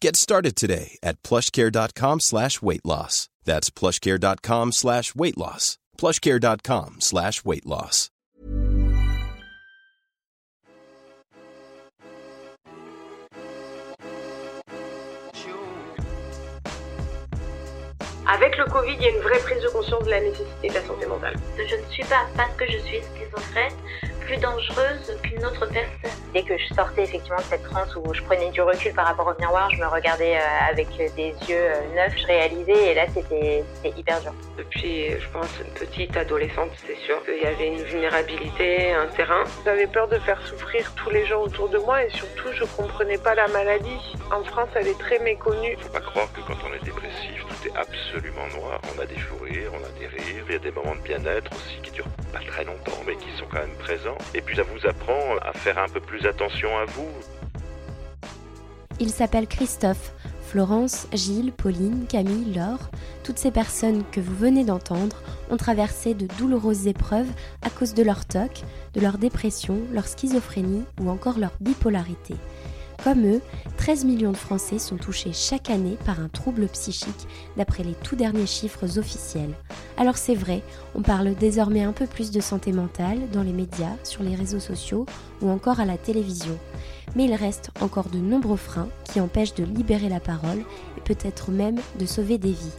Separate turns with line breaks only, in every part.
Get started today at plushcare.com slash weight loss. That's plushcare.com slash weight loss. plushcare.com slash weight loss.
Avec le Covid, il y a une vraie prise de conscience de la nécessité de la santé mentale.
Je ne suis pas parce que je suis schizophrène plus dangereuse qu'une autre personne.
Dès que je sortais effectivement de cette transe où je prenais du recul par rapport au miroir, je me regardais euh, avec des yeux euh, neufs, je réalisais et là c'était hyper dur.
Depuis, je pense, une petite adolescente, c'est sûr qu'il y avait une vulnérabilité, un terrain. J'avais peur de faire souffrir tous les gens autour de moi et surtout je comprenais pas la maladie. En France, elle est très méconnue.
Faut pas croire que quand on est dépressif, tout est absolument noir. On a des fous rires, on a des rires, il y a des moments de bien-être aussi qui durent pas très longtemps mais qui sont quand même présents. Et puis ça vous apprend à faire un peu plus attention à vous.
Il s'appelle Christophe. Florence, Gilles, Pauline, Camille, Laure, toutes ces personnes que vous venez d'entendre ont traversé de douloureuses épreuves à cause de leur TOC, de leur dépression, leur schizophrénie ou encore leur bipolarité. Comme eux, 13 millions de Français sont touchés chaque année par un trouble psychique, d'après les tout derniers chiffres officiels. Alors c'est vrai, on parle désormais un peu plus de santé mentale dans les médias, sur les réseaux sociaux ou encore à la télévision. Mais il reste encore de nombreux freins qui empêchent de libérer la parole et peut-être même de sauver des vies.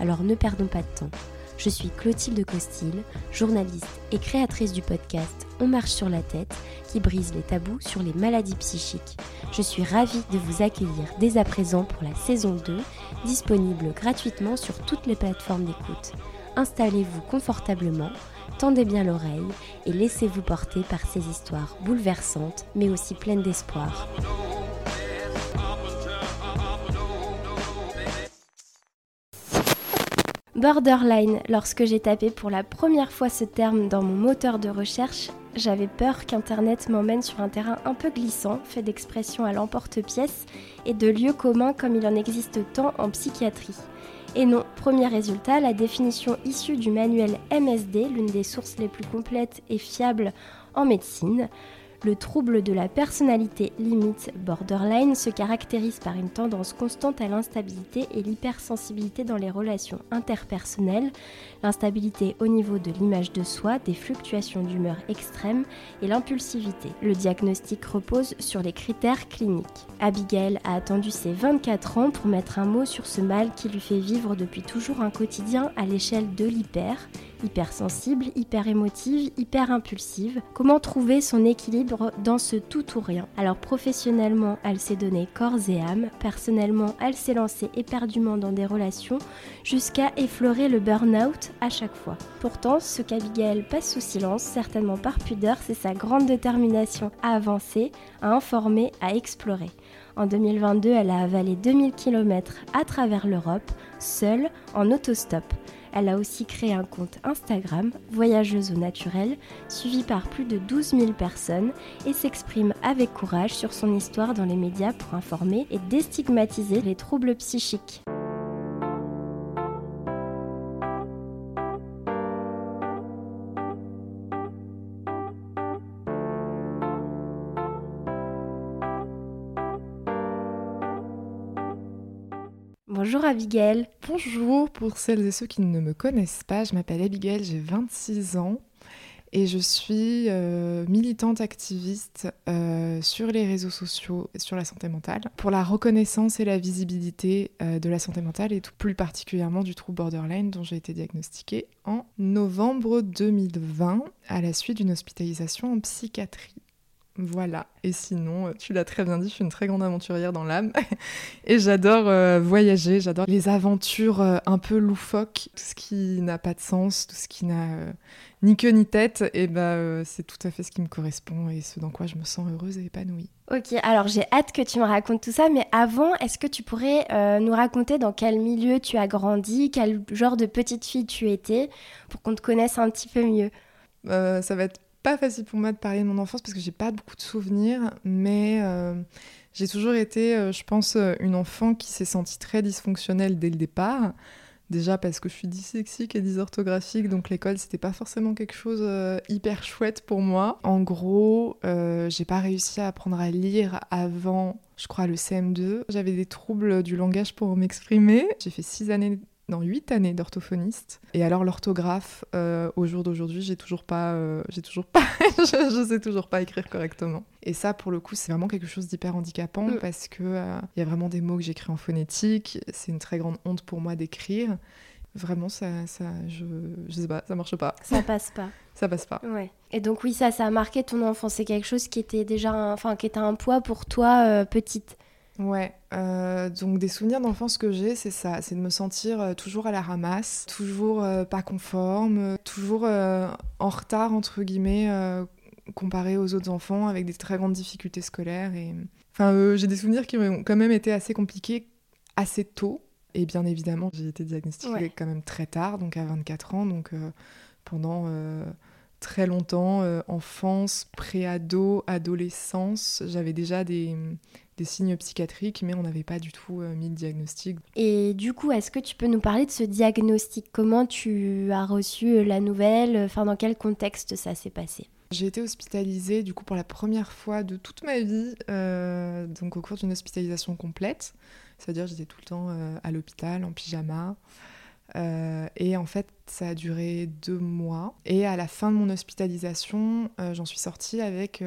Alors ne perdons pas de temps. Je suis Clotilde Costil, journaliste et créatrice du podcast On marche sur la tête qui brise les tabous sur les maladies psychiques. Je suis ravie de vous accueillir dès à présent pour la saison 2, disponible gratuitement sur toutes les plateformes d'écoute. Installez-vous confortablement, tendez bien l'oreille et laissez-vous porter par ces histoires bouleversantes mais aussi pleines d'espoir. Borderline, lorsque j'ai tapé pour la première fois ce terme dans mon moteur de recherche, j'avais peur qu'Internet m'emmène sur un terrain un peu glissant, fait d'expressions à l'emporte-pièce et de lieux communs comme il en existe tant en psychiatrie. Et non, premier résultat, la définition issue du manuel MSD, l'une des sources les plus complètes et fiables en médecine, le trouble de la personnalité limite borderline se caractérise par une tendance constante à l'instabilité et l'hypersensibilité dans les relations interpersonnelles, l'instabilité au niveau de l'image de soi, des fluctuations d'humeur extrêmes et l'impulsivité. Le diagnostic repose sur les critères cliniques. Abigail a attendu ses 24 ans pour mettre un mot sur ce mal qui lui fait vivre depuis toujours un quotidien à l'échelle de l'hyper hypersensible, hyper émotive, hyper impulsive. Comment trouver son équilibre dans ce tout ou rien Alors professionnellement, elle s'est donnée corps et âme. Personnellement, elle s'est lancée éperdument dans des relations jusqu'à effleurer le burn-out à chaque fois. Pourtant, ce qu'Abigail passe sous silence, certainement par pudeur, c'est sa grande détermination à avancer, à informer, à explorer. En 2022, elle a avalé 2000 km à travers l'Europe, seule, en autostop. Elle a aussi créé un compte Instagram, Voyageuse au naturel, suivi par plus de 12 000 personnes et s'exprime avec courage sur son histoire dans les médias pour informer et déstigmatiser les troubles psychiques. Bonjour Abigail.
Bonjour, pour celles et ceux qui ne me connaissent pas, je m'appelle Abigail, j'ai 26 ans et je suis euh, militante activiste euh, sur les réseaux sociaux sur la santé mentale pour la reconnaissance et la visibilité euh, de la santé mentale et tout plus particulièrement du trouble borderline dont j'ai été diagnostiquée en novembre 2020 à la suite d'une hospitalisation en psychiatrie. Voilà. Et sinon, tu l'as très bien dit, je suis une très grande aventurière dans l'âme. et j'adore voyager, j'adore les aventures un peu loufoques, tout ce qui n'a pas de sens, tout ce qui n'a ni queue ni tête, et bah, euh, c'est tout à fait ce qui me correspond et ce dans quoi je me sens heureuse et épanouie.
Ok, alors j'ai hâte que tu me racontes tout ça, mais avant, est-ce que tu pourrais euh, nous raconter dans quel milieu tu as grandi, quel genre de petite fille tu étais, pour qu'on te connaisse un petit peu mieux?
Euh, Ça va être pas facile pour moi de parler de mon enfance parce que j'ai pas beaucoup de souvenirs, mais j'ai toujours été, je pense, une enfant qui s'est sentie très dysfonctionnelle dès le départ. Déjà parce que je suis dyslexique et dysorthographique, donc l'école c'était pas forcément quelque chose euh, hyper chouette pour moi. En gros, euh, j'ai pas réussi à apprendre à lire avant, je crois, le CM2. J'avais des troubles du langage pour m'exprimer. J'ai fait six années dans huit années d'orthophoniste. Et alors l'orthographe, euh, au jour d'aujourd'hui, j'ai toujours pas, euh, j'ai toujours pas, je, sais toujours pas écrire correctement. Et ça, pour le coup, c'est vraiment quelque chose d'hyper handicapant mm. parce que euh, il y a vraiment des mots que j'écris en phonétique. C'est une très grande honte pour moi d'écrire. Vraiment, ça, ça, je, je sais pas, ça marche pas.
Ça passe pas.
ça passe pas.
Ouais. Et donc oui, ça, ça a marqué ton enfance. C'est quelque chose qui était déjà, enfin, qui était un poids pour toi petite.
Ouais, euh, donc des souvenirs d'enfance que j'ai, c'est ça, c'est de me sentir euh, toujours à la ramasse, toujours euh, pas conforme, toujours en retard entre guillemets comparé aux autres enfants avec des très grandes difficultés scolaires. Et... Enfin, j'ai des souvenirs qui ont quand même été assez compliqués assez tôt. Et bien évidemment, j'ai été diagnostiquée quand même très tard, donc à 24 ans, donc pendant très longtemps, enfance, préado, adolescence, j'avais déjà des des signes psychiatriques, mais on n'avait pas du tout euh, mis le diagnostic.
Et du coup, est-ce que tu peux nous parler de ce diagnostic? Comment tu as reçu euh, la nouvelle? Enfin, dans quel contexte ça s'est passé?
J'ai été hospitalisée du coup pour la première fois de toute ma vie, euh, donc au cours d'une hospitalisation complète. C'est-à-dire j'étais tout le temps à l'hôpital en pyjama. et en fait, ça a duré deux mois. Et à la fin de mon hospitalisation, j'en suis sortie avec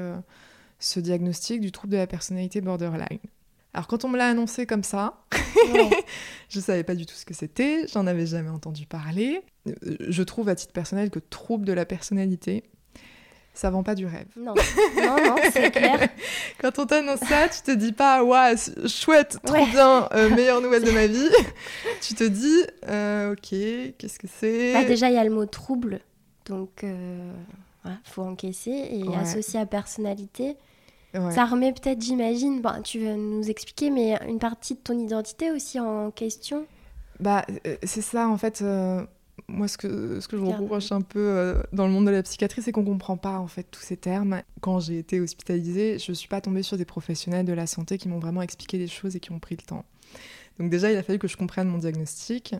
ce diagnostic du trouble de la personnalité borderline. Alors quand on me l'a annoncé comme ça, je savais pas du tout ce que c'était, j'en avais jamais entendu parler. Euh, je trouve à titre personnel que trouble de la personnalité, ça vend pas du rêve.
Non, non, non c'est clair.
Quand on t'annonce ça, tu te dis pas, ouais, chouette, trop bien, euh, meilleure nouvelle de ma vie. tu te dis, euh, ok, qu'est-ce que c'est?
Bah, Déjà, il y a le mot trouble, donc il faut encaisser et associer à personnalité. Ça remet peut-être, j'imagine, bah, tu vas nous expliquer, mais une partie de ton identité aussi en question?
Bah, euh, c'est ça, en fait. Euh, moi, ce que, ce que je reproche un peu euh, dans le monde de la psychiatrie, c'est qu'on comprend pas en fait tous ces termes. Quand j'ai été hospitalisée, je suis pas tombée sur des professionnels de la santé qui m'ont vraiment expliqué les choses et qui ont pris le temps. Donc déjà, il a fallu que je comprenne mon diagnostic.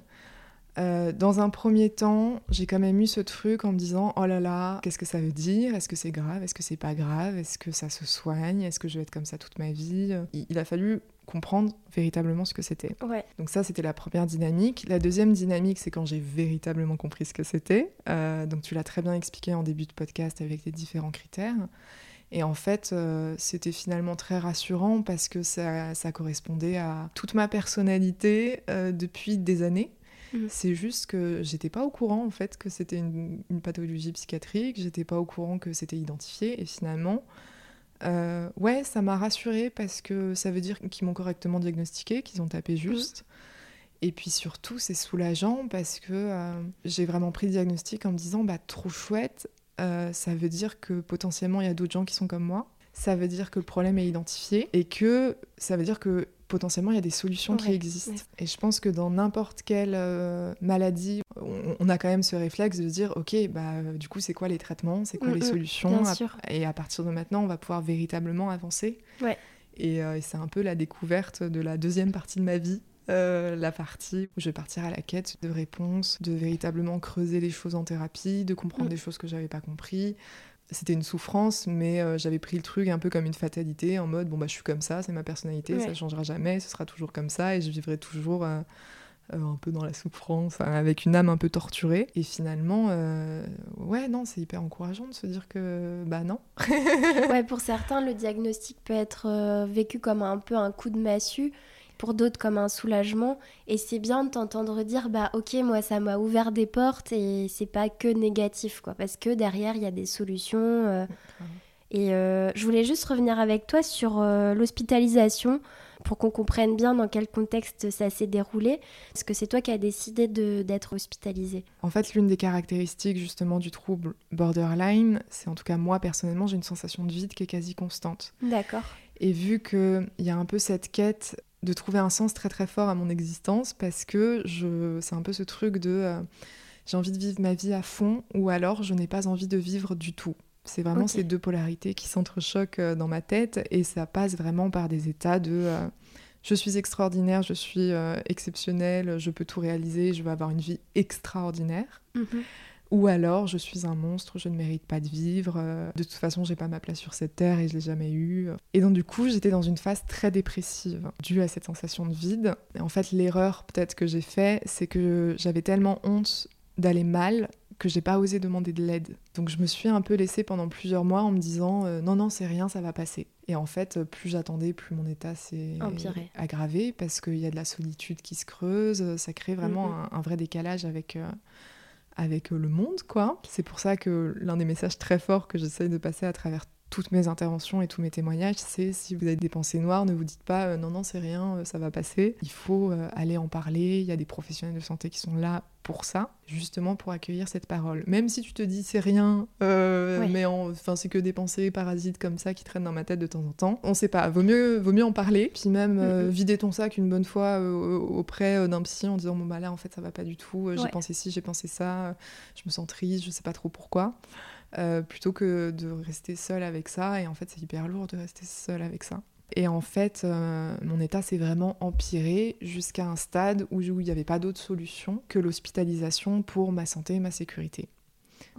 Euh, dans un premier temps, j'ai quand même eu ce truc en me disant oh là là, qu'est-ce que ça veut dire? Est-ce que c'est grave? Est-ce que c'est pas grave? Est-ce que ça se soigne? Est-ce que je vais être comme ça toute ma vie? Il, a fallu comprendre véritablement ce que c'était. Donc ça, c'était la première dynamique. La deuxième dynamique, c'est quand j'ai véritablement compris ce que c'était. Euh, donc tu l'as très bien expliqué en début de podcast avec les différents critères. Et en fait, euh, c'était finalement très rassurant parce que ça, correspondait à toute ma personnalité depuis des années. Mm. C'est juste que j'étais pas au courant en fait que c'était une, pathologie psychiatrique, j'étais pas au courant que c'était identifié et finalement, euh, ouais, ça m'a rassurée parce que ça veut dire qu'ils m'ont correctement diagnostiqué, qu'ils ont tapé juste. Et puis surtout, c'est soulageant parce que euh, j'ai vraiment pris le diagnostic en me disant, bah trop chouette, euh, ça veut dire que potentiellement il y a d'autres gens qui sont comme moi. Ça veut dire que le problème est identifié et que ça veut dire que potentiellement il y a des solutions qui existent. Et je pense que dans n'importe quelle euh, maladie, on, a quand même ce réflexe de se dire ok, bah du coup c'est quoi les traitements, c'est quoi mm, les mm, solutions, et à partir de maintenant on va pouvoir véritablement avancer.
Ouais.
Euh, et, c'est un peu la découverte de la deuxième partie de ma vie. Euh, la partie où je vais partir à la quête de réponses, de véritablement creuser les choses en thérapie, de comprendre mm. des choses que j'avais pas compris, c'était une souffrance, mais euh, j'avais pris le truc un peu comme une fatalité, en mode bon bah je suis comme ça, c'est ma personnalité, ça changera jamais, ce sera toujours comme ça, et je vivrai toujours euh, euh, un peu dans la souffrance, avec une âme un peu torturée. Et finalement, ouais non, c'est hyper encourageant de se dire que bah non.
ouais, pour certains, le diagnostic peut être vécu comme un peu un coup de massue pour d'autres comme un soulagement. Et c'est bien de t'entendre dire bah ok moi ça m'a ouvert des portes et c'est pas que négatif quoi parce que derrière il y a des solutions. Euh. et euh, je voulais juste revenir avec toi sur euh, l'hospitalisation pour qu'on comprenne bien dans quel contexte ça s'est déroulé. Est-ce que c'est toi qui as décidé d'être hospitalisé
En fait, l'une des caractéristiques justement du trouble borderline, c'est en tout cas moi personnellement, j'ai une sensation de vide qui est quasi constante.
D'accord.
Et vu qu'il y a un peu cette quête de trouver un sens très très fort à mon existence parce que je, c'est un peu ce truc de euh, j'ai envie de vivre ma vie à fond ou alors je n'ai pas envie de vivre du tout. C'est vraiment ces deux polarités qui s'entrechoquent euh, dans ma tête et ça passe vraiment par des états de euh, je suis extraordinaire, je suis exceptionnelle, je peux tout réaliser, je vais avoir une vie extraordinaire. Mhm. Ou alors, je suis un monstre, je ne mérite pas de vivre. Euh, de toute façon, j'ai pas ma place sur cette terre et je l'ai jamais eu. Et donc, du coup, j'étais dans une phase très dépressive due à cette sensation de vide. Et en fait, l'erreur peut-être que j'ai fait, c'est que j'avais tellement honte d'aller mal que j'ai pas osé demander de l'aide. Donc je me suis un peu laissée pendant plusieurs mois en me disant euh, non non c'est rien ça va passer. Et en fait plus j'attendais plus mon état s'est aggravé parce qu'il y a de la solitude qui se creuse, ça crée vraiment un, vrai décalage avec euh, avec euh, le monde, quoi. C'est pour ça que l'un des messages très forts que j'essaye de passer à travers toutes mes interventions et tous mes témoignages, c'est si vous avez des pensées noires, ne vous dites pas euh, non, non, c'est rien, euh, ça va passer. Il faut aller en parler. Il y a des professionnels de santé qui sont là pour ça, justement pour accueillir cette parole. Même si tu te dis c'est rien, euh, mais enfin c'est que des pensées parasites comme ça qui traînent dans ma tête de temps en temps. On sait pas, vaut mieux, vaut mieux en parler, puis même euh, vider ton sac une bonne fois euh, auprès d'un psy en disant bon bah là en fait ça va pas du tout, j'ai pensé ci, j'ai pensé ça, je me sens triste, je sais pas trop pourquoi. Plutôt que de rester seule avec ça, et en fait c'est hyper lourd de rester seule avec ça. Et en fait, euh, mon état s'est vraiment empiré jusqu'à un stade où il n'y avait pas d'autre solution que l'hospitalisation pour ma santé et ma sécurité.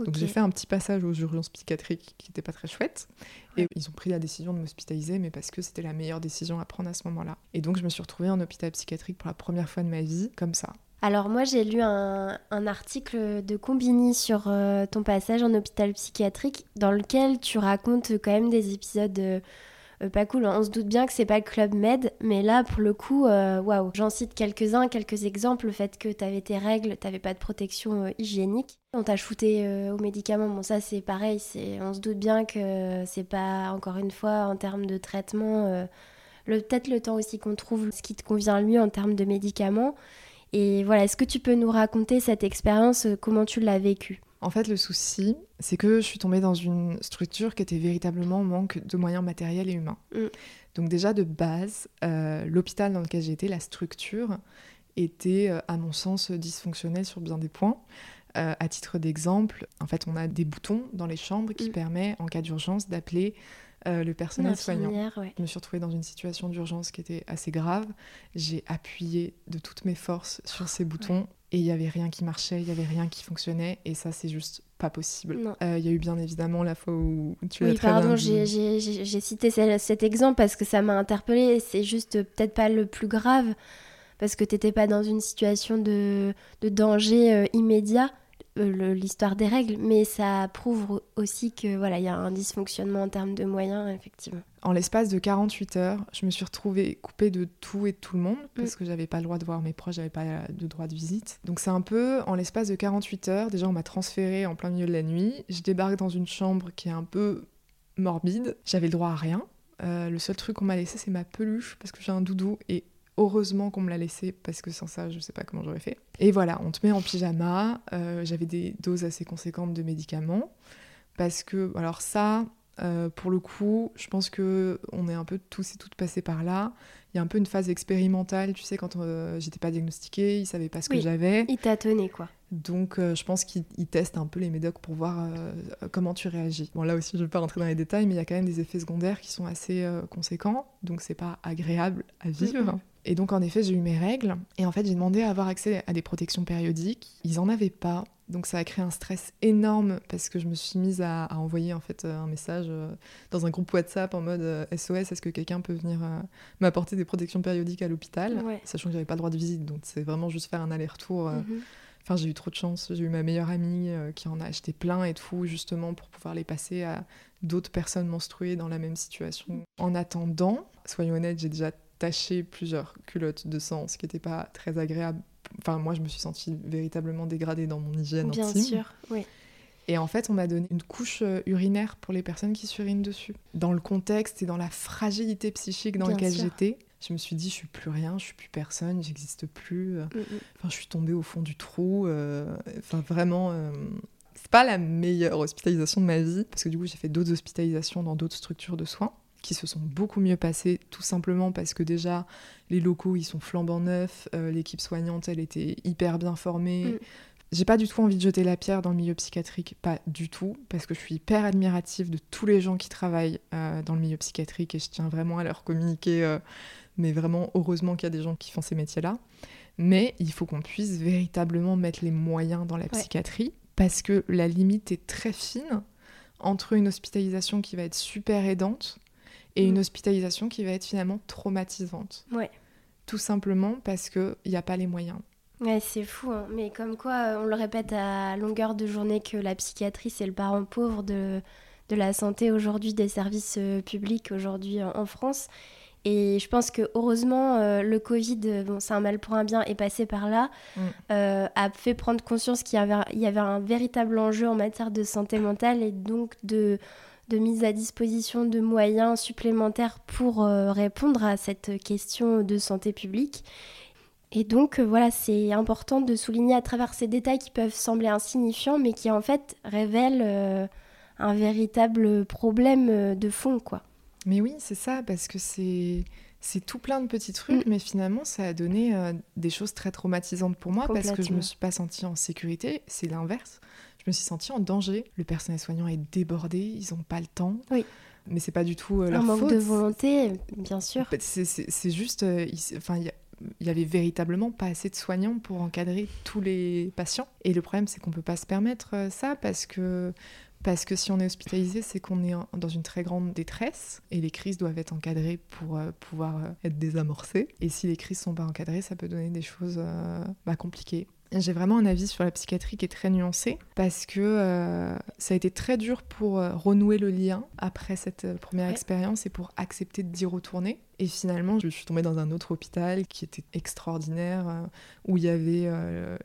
Donc j'ai fait un petit passage aux urgences psychiatriques qui n'était pas très chouette. Et ils ont pris la décision de m'hospitaliser, mais parce que c'était la meilleure décision à prendre à ce moment-là. Et donc je me suis retrouvée en hôpital psychiatrique pour la première fois de ma vie, comme ça.
Alors moi j'ai lu un, article de Combini sur euh, ton passage en hôpital psychiatrique dans lequel tu racontes quand même des épisodes... Euh, euh, pas cool. On se doute bien que c'est pas Club Med, mais là, pour le coup, waouh. J'en cite quelques-uns, quelques exemples. Le fait que t'avais tes règles, t'avais pas de protection hygiénique. On t'a shooté aux médicaments. Bon, ça, c'est pareil. On se doute bien que c'est pas, encore une fois, en termes de traitement, le... peut-être le temps aussi qu'on trouve ce qui te convient lui en termes de médicaments. Et voilà, est-ce que tu peux nous raconter cette expérience, comment tu l'as vécue?
En fait, le souci, c'est que je suis tombée dans une structure qui était véritablement en manque de moyens matériels et humains. Mm. Donc déjà, de base, euh, l'hôpital dans lequel j'étais, la structure, était, euh, à mon sens, dysfonctionnelle sur bien des points. Euh, à titre d'exemple, en fait, on a des boutons dans les chambres qui mm. permettent, en cas d'urgence, d'appeler le personnel soignant. Je me suis retrouvée dans une situation d'urgence qui était assez grave. J'ai appuyé de toutes mes forces sur ces boutons et il n'y avait rien qui marchait, il n'y avait rien qui fonctionnait, et ça, c'est juste pas possible. Euh, il y a eu bien évidemment la fois où tu
oui, pardon, j'ai cité cet exemple parce que ça m'a interpellée. C'est juste peut-être pas le plus grave parce que t'étais pas dans une situation de, de danger euh, immédiat, euh, l'histoire des règles, mais ça prouve aussi que voilà, il y a un dysfonctionnement en termes de moyens, effectivement.
En l'espace de 48 heures, je me suis retrouvée coupée de tout et de tout le monde parce mm. que j'avais pas le droit de voir mes proches, j'avais pas de droit de visite. Donc c'est un peu en l'espace de 48 heures, déjà on m'a transférée en plein milieu de la nuit, je débarque dans une chambre qui est un peu morbide, j'avais le droit à rien. Euh, le seul truc qu'on m'a laissé c'est ma peluche parce que j'ai un doudou et Heureusement qu'on me l'a laissé parce que sans ça, je sais pas comment j'aurais fait. Et voilà, on te met en pyjama. Euh, j'avais des doses assez conséquentes de médicaments parce que, alors ça, euh, pour le coup, je pense que on est un peu tous et toutes passés par là. Il y a un peu une phase expérimentale, tu sais, quand euh, j'étais pas diagnostiquée, ils savaient pas ce que j'avais.
Ils tâtonnaient, quoi.
Donc, je pense qu'ils testent un peu les médocs pour voir comment tu réagis. Bon, là aussi, je vais pas rentrer dans les détails, mais il y a quand même des effets secondaires qui sont assez conséquents, donc c'est pas agréable à vivre. Et donc, en effet, j'ai eu mes règles. Et en fait, j'ai demandé à avoir accès à des protections périodiques. Ils en avaient pas. Donc ça a créé un stress énorme parce que je me suis mise à, envoyer en fait un message euh, dans un groupe WhatsApp en mode SOS, euh, est-ce que quelqu'un peut venir euh, m'apporter des protections périodiques à l'hôpital, sachant que j'avais pas le droit de visite, donc c'est vraiment juste faire un aller-retour. Mhm. Enfin, j'ai eu trop de chance. J'ai eu ma meilleure amie qui en a acheté plein et tout, justement pour pouvoir les passer à d'autres personnes menstruées dans la même situation. En attendant, soyons honnêtes, j'ai déjà taché plusieurs culottes de sang, ce qui n'était pas très agréable Enfin, moi, je me suis sentie véritablement dégradée dans mon hygiène
Bien sûr, oui.
Et en fait, on m'a donné une couche euh, urinaire pour les personnes qui surinent dessus. Dans le contexte et dans la fragilité psychique dans laquelle j'étais, je me suis dit, je suis plus rien, je suis plus personne, j'existe plus. Euh. Mm, mm. Enfin, je suis tombée au fond du trou. Euh, enfin, vraiment, c'est pas la meilleure hospitalisation de ma vie, parce que du coup, j'ai fait d'autres hospitalisations dans d'autres structures de soins qui se sont beaucoup mieux passées, tout simplement parce que déjà, les locaux, ils sont flambant neufs, euh, l'équipe soignante, elle était hyper bien formée. Mm. J'ai pas du tout envie de jeter la pierre dans le milieu psychiatrique, pas du tout, parce que je suis hyper admirative de tous les gens qui travaillent euh, dans le milieu psychiatrique et je tiens vraiment à leur communiquer, euh, mais vraiment heureusement qu'il y a des gens qui font ces métiers-là. Mais il faut qu'on puisse véritablement mettre les moyens dans la psychiatrie, parce que la limite est très fine entre une hospitalisation qui va être super aidante et une mm. hospitalisation qui va être finalement traumatisante.
Ouais.
Tout simplement parce qu'il n'y a pas les moyens.
Ouais, c'est fou, hein. mais comme quoi on le répète à longueur de journée que la psychiatrie c'est le parent pauvre de, de la santé aujourd'hui, des services euh, publics aujourd'hui en, France. Et je pense que heureusement, euh, le Covid, bon, c'est un mal pour un bien, est passé par là, mm. euh, a fait prendre conscience qu'il y avait un véritable enjeu en matière de santé mentale et donc de, de mise à disposition de moyens supplémentaires pour euh, répondre à cette question de santé publique. Et donc euh, voilà, c'est important de souligner à travers ces détails qui peuvent sembler insignifiants, mais qui en fait révèlent euh, un véritable problème de fond, quoi.
Mais oui, c'est ça, parce que c'est c'est tout plein de petits trucs, mm. mais finalement, ça a donné des choses très traumatisantes pour moi parce que je me suis pas sentie en sécurité. C'est l'inverse me suis sentie en danger. Le personnel soignant est débordé, ils n'ont pas le temps.
Oui.
Mais c'est pas du tout euh, leur
Un
manque
de volonté, bien sûr.
C'est juste, euh, enfin, il y, avait véritablement pas assez de soignants pour encadrer tous les patients. Et le problème, c'est qu'on peut pas se permettre euh, ça parce que parce que si on est hospitalisé, c'est qu'on est dans une très grande détresse et les crises doivent être encadrées pour pouvoir être désamorcées. Et si les crises sont pas encadrées, ça peut donner des choses bah, compliquées. J'ai vraiment un avis sur la psychiatrie qui est très nuancé parce que euh, ça a été très dur pour euh, renouer le lien après cette euh, première expérience et pour accepter d'y retourner. Et finalement, je suis tombée dans un autre hôpital qui était extraordinaire, où il y avait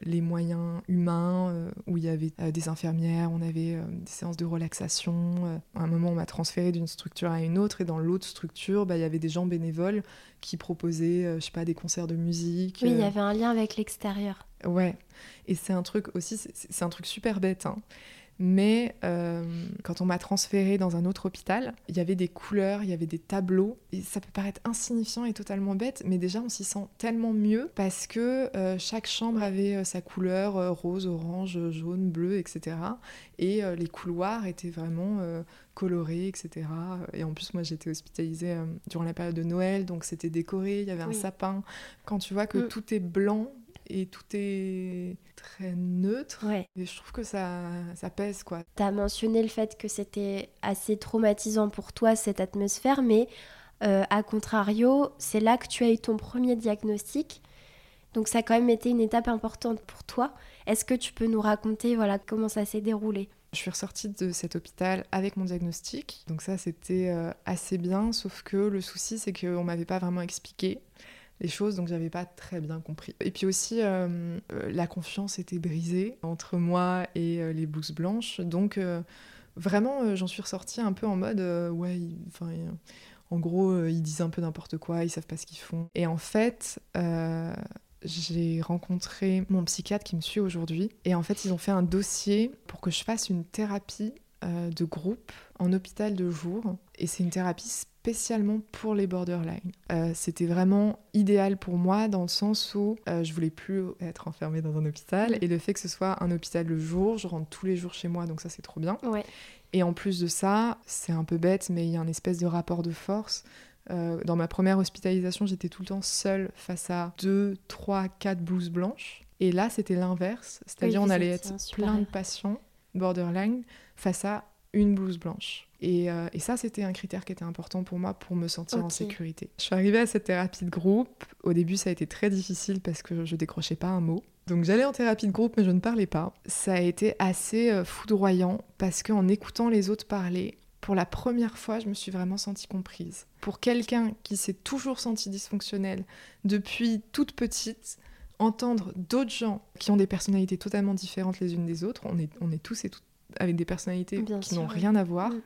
les moyens humains, où il y avait des infirmières, on avait des séances de relaxation. À un moment, on m'a transférée d'une structure à une autre, et dans l'autre structure, bah, il y avait des gens bénévoles qui proposaient, je sais pas, des concerts de musique.
Oui, il y avait un lien avec l'extérieur.
Ouais, et c'est un truc aussi, c'est un truc super bête, hein. mais euh, quand on m'a transféré dans un autre hôpital, il y avait des couleurs, il y avait des tableaux, et ça peut paraître insignifiant et totalement bête, mais déjà on s'y sent tellement mieux parce que euh, chaque chambre avait euh, sa couleur rose, orange, jaune, bleu, etc. Et les couloirs étaient vraiment colorés, etc. Et en plus, moi j'étais hospitalisée durant la période de Noël, donc c'était décoré, il y avait un sapin. Quand tu vois que mm. tout est blanc, et tout est très neutre. Et je trouve que ça, ça pèse, quoi.
Tu as mentionné le fait que c'était assez traumatisant pour toi, cette atmosphère, mais euh, à contrario, c'est là que tu as eu ton premier diagnostic. Donc ça a quand même été une étape importante pour toi. Est-ce que tu peux nous raconter voilà, comment ça s'est déroulé?
Je suis ressortie de cet hôpital avec mon diagnostic, donc ça c'était euh, assez bien, sauf que le souci c'est qu'on m'avait pas vraiment expliqué les choses, donc j'avais pas très bien compris. Et puis aussi, euh, euh, la confiance était brisée entre moi et euh, les blouses blanches, donc vraiment, j'en suis ressortie un peu en mode, ouais, enfin, en gros, ils disent un peu n'importe quoi, ils savent pas ce qu'ils font. Et en fait, j'ai rencontré mon psychiatre qui me suit aujourd'hui, et en fait, ils ont fait un dossier pour que je fasse une thérapie de groupe en hôpital de jour, et c'est une thérapie spécialement pour les borderline. Euh, c'était vraiment idéal pour moi dans le sens où euh, je voulais plus être enfermée dans un hôpital et le fait que ce soit un hôpital le jour, je rentre tous les jours chez moi donc ça c'est trop bien. Et en plus de ça, c'est un peu bête mais il y a un espèce de rapport de force. Euh, dans ma première hospitalisation, j'étais tout le temps seule face à 2, 3, 4 blouses blanches. Et là, c'était l'inverse, c'est-à-dire on allait être plein de patients borderline face à une blouse blanche. Et, euh, et ça, c'était un critère qui était important pour moi pour me sentir en sécurité. Je suis arrivée à cette thérapie de groupe. Au début, ça a été très difficile parce que je décrochais pas un mot. Donc j'allais en thérapie de groupe, mais je ne parlais pas. Ça a été assez euh, foudroyant parce qu'en écoutant les autres parler, pour la première fois, je me suis vraiment sentie comprise. Pour quelqu'un qui s'est toujours senti dysfonctionnel depuis toute petite, entendre d'autres gens qui ont des personnalités totalement différentes les unes des autres, on est, on est tous et toutes avec des personnalités qui n'ont rien à voir. Mm.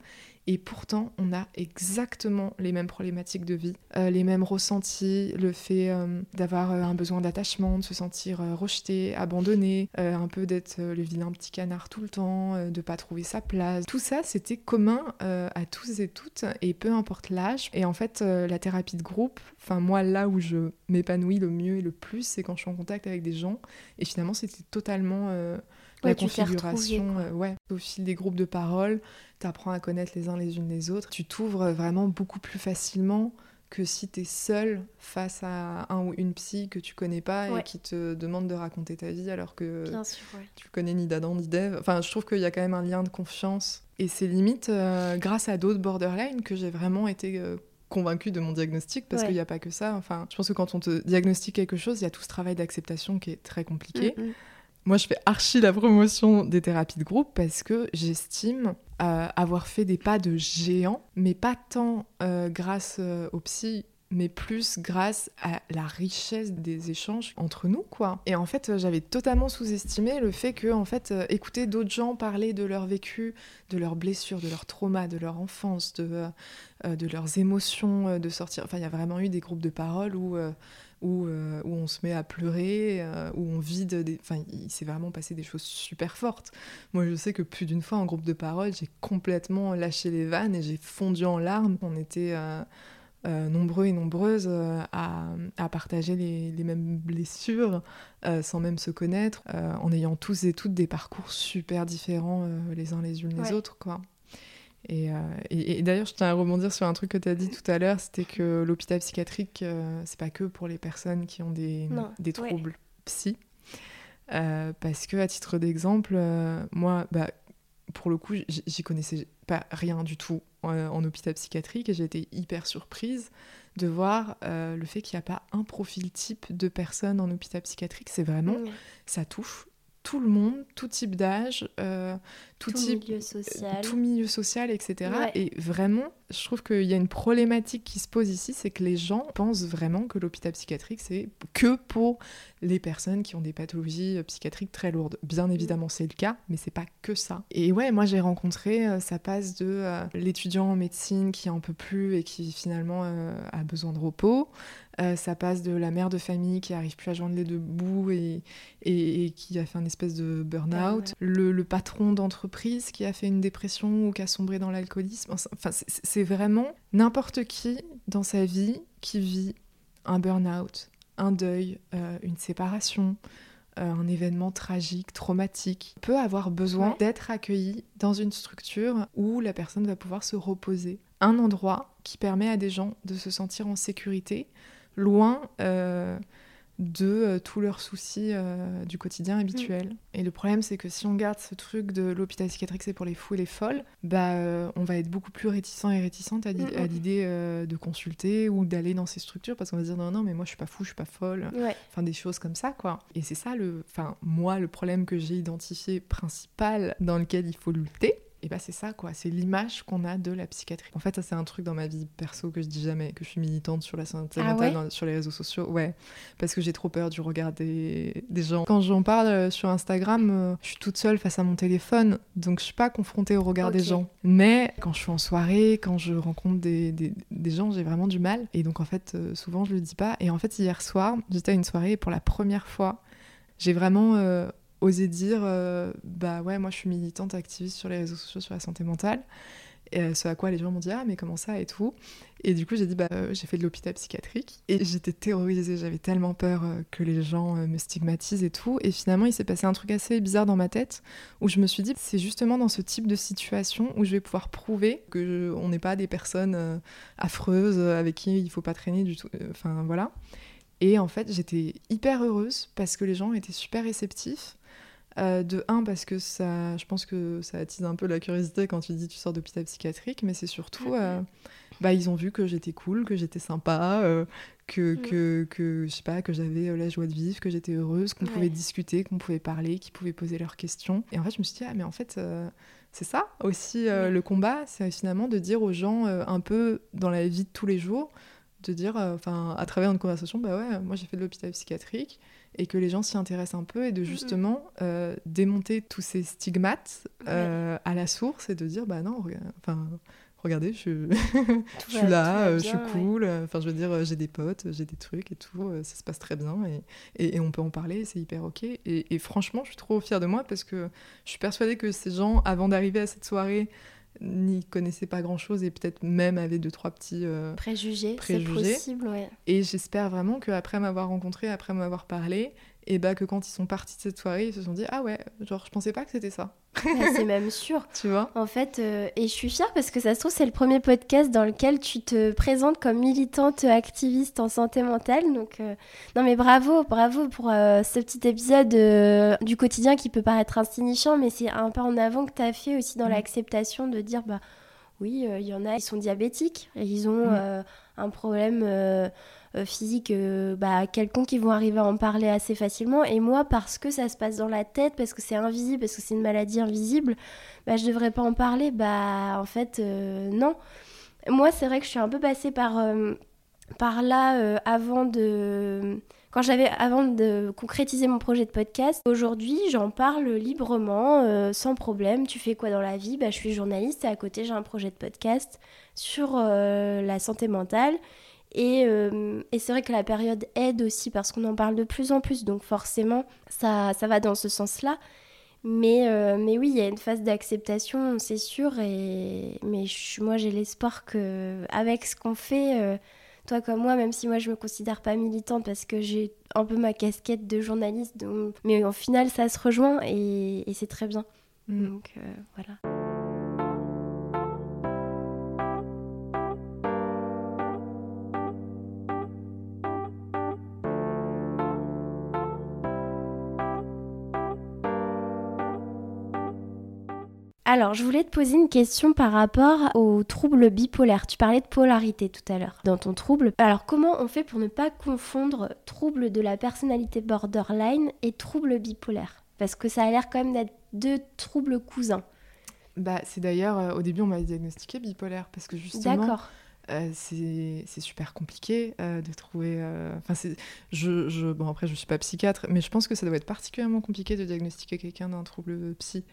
Et pourtant, on a exactement les mêmes problématiques de vie, euh, les mêmes ressentis, le fait euh, d'avoir euh, un besoin d'attachement, de se sentir rejeté, abandonné, un peu d'être le vilain petit canard tout le temps, de pas trouver sa place. Tout ça, c'était commun à tous et toutes, et peu importe l'âge. Et en fait, la thérapie de groupe, enfin moi, là où je m'épanouis le mieux et le plus, c'est quand je suis en contact avec des gens. Et finalement, c'était totalement la configuration, euh, ouais. Au fil des groupes de parole, tu apprends à connaître les uns les unes les autres. Tu t'ouvres vraiment beaucoup plus facilement que si tu es seul face à un ou une psy que tu connais pas et qui te demande de raconter ta vie alors que tu connais ni d'Adam ni d'Ève. Enfin, je trouve qu'il y a quand même un lien de confiance. Et c'est limite euh, grâce à d'autres borderline que j'ai vraiment été euh, convaincue de mon diagnostic parce qu'il n'y a pas que ça. Enfin, je pense que quand on te diagnostique quelque chose, il y a tout ce travail d'acceptation qui est très compliqué. Mm, mm. Moi, je fais archi la promotion des thérapies de groupe parce que j'estime euh, avoir fait des pas de géant, mais pas tant euh, grâce euh, au psy mais plus grâce à la richesse des échanges entre nous, quoi. Et en fait, j'avais totalement sous-estimé le fait que, en fait, écouter d'autres gens parler de leur vécu, de leurs blessures, de leurs traumas, de leur enfance, de, de leurs émotions, de sortir. Enfin, il y a vraiment eu des groupes de parole où où, euh, où, on se met à pleurer, euh, où on vide des... Enfin, il s'est vraiment passé des choses super fortes. Moi, je sais que plus d'une fois en groupe de parole, j'ai complètement lâché les vannes et j'ai fondu en larmes. On était euh, nombreux et nombreuses à, à, partager les, les, mêmes blessures sans même se connaître, en ayant tous et toutes des parcours super différents les uns les unes les autres, quoi. Euh, et, et, d'ailleurs, je tiens à rebondir sur un truc que tu as dit tout à l'heure, c'était que l'hôpital psychiatrique, euh, c'est pas que pour les personnes qui ont des, des troubles psy. Euh, parce que, à titre d'exemple, moi, bah, pour le coup, j'y connaissais pas rien du tout en, hôpital psychiatrique et j'ai été hyper surprise de voir le fait qu'il n'y a pas un profil type de personne en hôpital psychiatrique. C'est vraiment, ça touche tout le monde, tout type d'âge, euh, tout, type,
milieu social,
tout milieu social, etc. Et vraiment, je trouve qu'il y a une problématique qui se pose ici, c'est que les gens pensent vraiment que l'hôpital psychiatrique c'est que pour les personnes qui ont des pathologies euh, psychiatriques très lourdes. Bien évidemment, c'est le cas, mais c'est pas que ça. Et ouais, moi j'ai rencontré, euh, ça passe de l'étudiant en médecine qui en peut plus et qui finalement a besoin de repos, euh, ça passe de la mère de famille qui arrive plus à joindre les deux bouts et, et, qui a fait une espèce de burn-out. Le, patron d'entreprise qui a fait une dépression ou qui a sombré dans l'alcoolisme. Enfin, c'est vraiment n'importe qui dans sa vie qui vit un burn-out, un deuil, euh, une séparation, euh, un événement tragique, traumatique, peut avoir besoin d'être accueilli dans une structure où la personne va pouvoir se reposer. Un endroit qui permet à des gens de se sentir en sécurité, loin euh, de euh, tous leurs soucis euh, du quotidien habituel. Mm. Et le problème, c'est que si on garde ce truc de l'hôpital psychiatrique, c'est pour les fous et les folles, bah, on va être beaucoup plus réticent et réticente à, mm, mm. l'idée de consulter ou d'aller dans ces structures parce qu'on va se dire non, non, mais moi je suis pas fou, je suis pas folle. Enfin, des choses comme ça, quoi. Et c'est ça, le, enfin, moi, le problème que j'ai identifié principal dans lequel il faut lutter et bah c'est ça quoi, c'est l'image qu'on a de la psychiatrie. En fait, ça c'est un truc dans ma vie perso que je dis jamais, que je suis militante sur la santé ah mentale sur les réseaux sociaux. Ouais, parce que j'ai trop peur du regard des, gens. Quand j'en parle euh, sur Instagram, euh, je suis toute seule face à mon téléphone, donc je suis pas confrontée au regard des gens. Mais quand je suis en soirée, quand je rencontre des, des, gens, j'ai vraiment du mal. Et donc en fait, euh, souvent je le dis pas. Et en fait, hier soir, j'étais à une soirée et pour la première fois, j'ai vraiment oser dire euh, bah ouais moi je suis militante activiste sur les réseaux sociaux sur la santé mentale. Et euh, ce à quoi les gens m'ont dit ah mais comment ça et tout. Et du coup j'ai dit bah euh, j'ai fait de l'hôpital psychiatrique. Et j'étais terrorisée j'avais tellement peur que les gens me stigmatisent et tout. Et finalement il s'est passé un truc assez bizarre dans ma tête où je me suis dit c'est justement dans ce type de situation où je vais pouvoir prouver que on n'est pas des personnes affreuses avec qui il faut pas traîner du tout enfin voilà. Et en fait, j'étais hyper heureuse parce que les gens étaient super réceptifs. Euh, de un, parce que ça, je pense que ça attise un peu la curiosité quand tu dis tu sors d'hôpital psychiatrique, mais c'est surtout, euh, bah, ils ont vu que j'étais cool, que j'étais sympa, euh, que, mm. que, que, je sais pas, que j'avais la joie de vivre, que j'étais heureuse, qu'on pouvait discuter, qu'on pouvait parler, qu'ils pouvaient poser leurs questions. Et en fait, je me suis dit, ah, mais en fait, c'est ça aussi le combat, c'est finalement de dire aux gens un peu dans la vie de tous les jours, de dire, enfin, à travers une conversation, bah ouais, moi j'ai fait de l'hôpital psychiatrique et que les gens s'y intéressent un peu et de justement euh, démonter tous ces stigmates euh, à la source et de dire bah non, enfin regardez, je, je suis là, euh, je suis cool, enfin je veux dire j'ai des potes, j'ai des trucs et tout, ça se passe très bien et, et, on peut en parler, c'est hyper ok. Et, et, franchement, je suis trop fière de moi parce que je suis persuadée que ces gens, avant d'arriver à cette soirée, n'y connaissaient pas grand-chose et peut-être même avaient deux, trois petits
euh, préjugés. C'est possible, ouais.
Et j'espère vraiment qu'après m'avoir rencontré, après m'avoir parlé, et bah que quand ils sont partis de cette soirée, ils se sont dit ah ouais, genre je pensais pas que c'était ça.
c'est même sûr.
tu vois?
En fait, euh, et je suis fière parce que ça se trouve c'est le premier podcast dans lequel tu te présentes comme militante activiste en santé mentale. Donc euh, non mais bravo, bravo pour euh, ce petit épisode du quotidien qui peut paraître insignifiant, mais c'est un pas en avant que tu as fait aussi dans mm. l'acceptation de dire bah oui, il y en a, ils sont diabétiques, ils ont mm. un problème euh, physique euh, bah, quelconque qui vont arriver à en parler assez facilement. Et moi, parce que ça se passe dans la tête, parce que c'est invisible, parce que c'est une maladie invisible, bah, je devrais pas en parler. Bah, en fait, euh, non. Moi, c'est vrai que je suis un peu passée par, par là avant de quand j'avais avant de concrétiser mon projet de podcast. Aujourd'hui, j'en parle librement, sans problème. Tu fais quoi dans la vie? Bah, Je suis journaliste et à côté, j'ai un projet de podcast sur la santé mentale. Euh, et, c'est vrai que la période aide aussi parce qu'on en parle de plus en plus, donc forcément, ça, ça va dans ce sens-là. Mais, euh, mais oui, il y a une phase d'acceptation, c'est sûr. Et, mais moi, j'ai l'espoir qu'avec ce qu'on fait, euh, toi comme moi, même si moi, je me considère pas militante parce que j'ai un peu ma casquette de journaliste, mais au final, ça se rejoint et, c'est très bien. Mm. Donc voilà. Alors, je voulais te poser une question par rapport aux troubles bipolaires. Tu parlais de polarité tout à l'heure dans ton trouble. Alors, comment on fait pour ne pas confondre trouble de la personnalité borderline et trouble bipolaire? Parce que ça a l'air quand même d'être deux troubles cousins.
Bah, c'est d'ailleurs, euh, au début, on m'a diagnostiqué bipolaire parce que justement.
D'accord.
Euh, c'est super compliqué euh, de trouver. Enfin, je, je, bon après je suis pas psychiatre, mais je pense que ça doit être particulièrement compliqué de diagnostiquer quelqu'un d'un trouble psy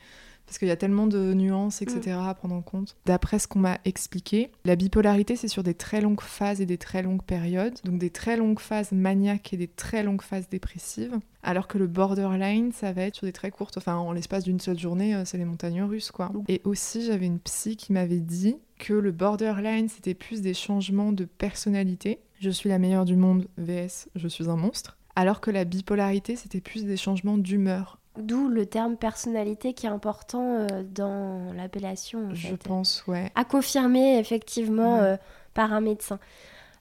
parce qu'il y a tellement de nuances, etc. Mm. à prendre en compte. D'après ce qu'on m'a expliqué, la bipolarité, c'est sur des très longues phases et des très longues périodes, donc des très longues phases maniaques et des très longues phases dépressives, alors que le borderline, ça va être sur des très courtes, enfin en l'espace d'une seule journée, euh, c'est les montagnes russes, quoi. Et aussi, j'avais une psy qui m'avait dit que le borderline, c'était plus des changements de personnalité. Je suis la meilleure du monde, VS, je suis un monstre. Alors que la bipolarité, c'était plus des changements d'humeur.
D'où le terme personnalité qui est important euh, dans l'appellation.
Je pense, ouais.
À confirmer effectivement euh, par un médecin.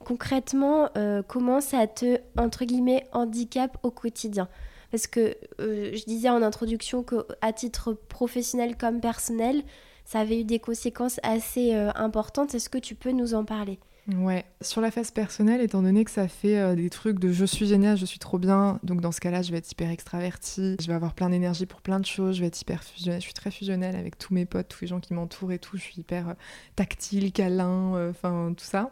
Concrètement, euh, comment ça te, entre guillemets, handicap au quotidien? Parce que je disais en introduction qu'à titre professionnel comme personnel, ça avait eu des conséquences assez importantes. Est-ce que tu peux nous en parler?
Ouais, sur la phase personnelle, étant donné que ça fait euh, des trucs de je suis génial, je suis trop bien, donc dans ce cas-là, je vais être hyper extravertie, je vais avoir plein d'énergie pour plein de choses, je vais être hyper fusionnelle, je suis très fusionnelle avec tous mes potes, tous les gens qui m'entourent et tout, je suis hyper euh, tactile, câlin, euh, enfin tout ça.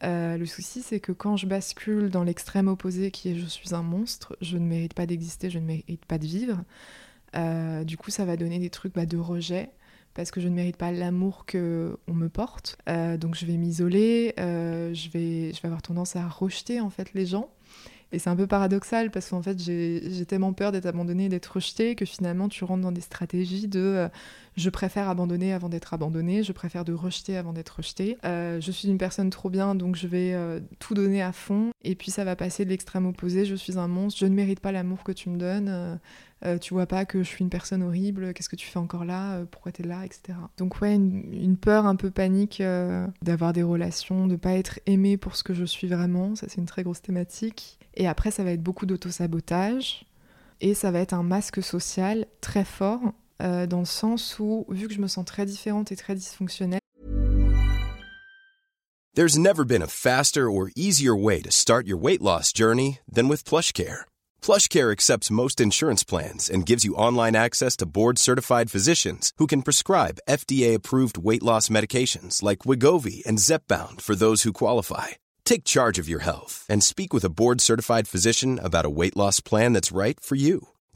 le souci, c'est que quand je bascule dans l'extrême opposé qui est je suis un monstre, je ne mérite pas d'exister, je ne mérite pas de vivre. du coup, ça va donner des trucs bah, de rejet, parce que je ne mérite pas l'amour que on me porte. Euh, donc je vais m'isoler, euh, je, vais, je vais avoir tendance à rejeter en fait les gens. Et c'est un peu paradoxal parce qu'en fait j'ai tellement peur d'être abandonnée, d'être rejetée que finalement tu rentres dans des stratégies de euh, Je préfère abandonner avant d'être abandonnée, je préfère de rejeter avant d'être rejetée. Euh, je suis une personne trop bien, donc je vais euh, tout donner à fond. Et puis ça va passer de l'extrême opposé, je suis un monstre, je ne mérite pas l'amour que tu me donnes. Euh, tu vois pas que je suis une personne horrible, qu'est-ce que tu fais encore là, pourquoi tu es là, etc. Donc ouais, une, peur un peu panique d'avoir des relations, de pas être aimée pour ce que je suis vraiment, ça c'est une très grosse thématique. Et après ça va être beaucoup d'auto-sabotage, et ça va être un masque social très fort euh, dans le sens où, vu que je me sens très différente et très dysfonctionnelle.
There's never been a faster or easier way to start your weight loss journey than with PlushCare. PlushCare accepts most insurance plans and gives you online access to board-certified physicians who can prescribe FDA-approved weight loss medications like Wigovi and Zepbound for those who qualify. Take charge of your health and speak with a board-certified physician about a weight loss plan that's right for you.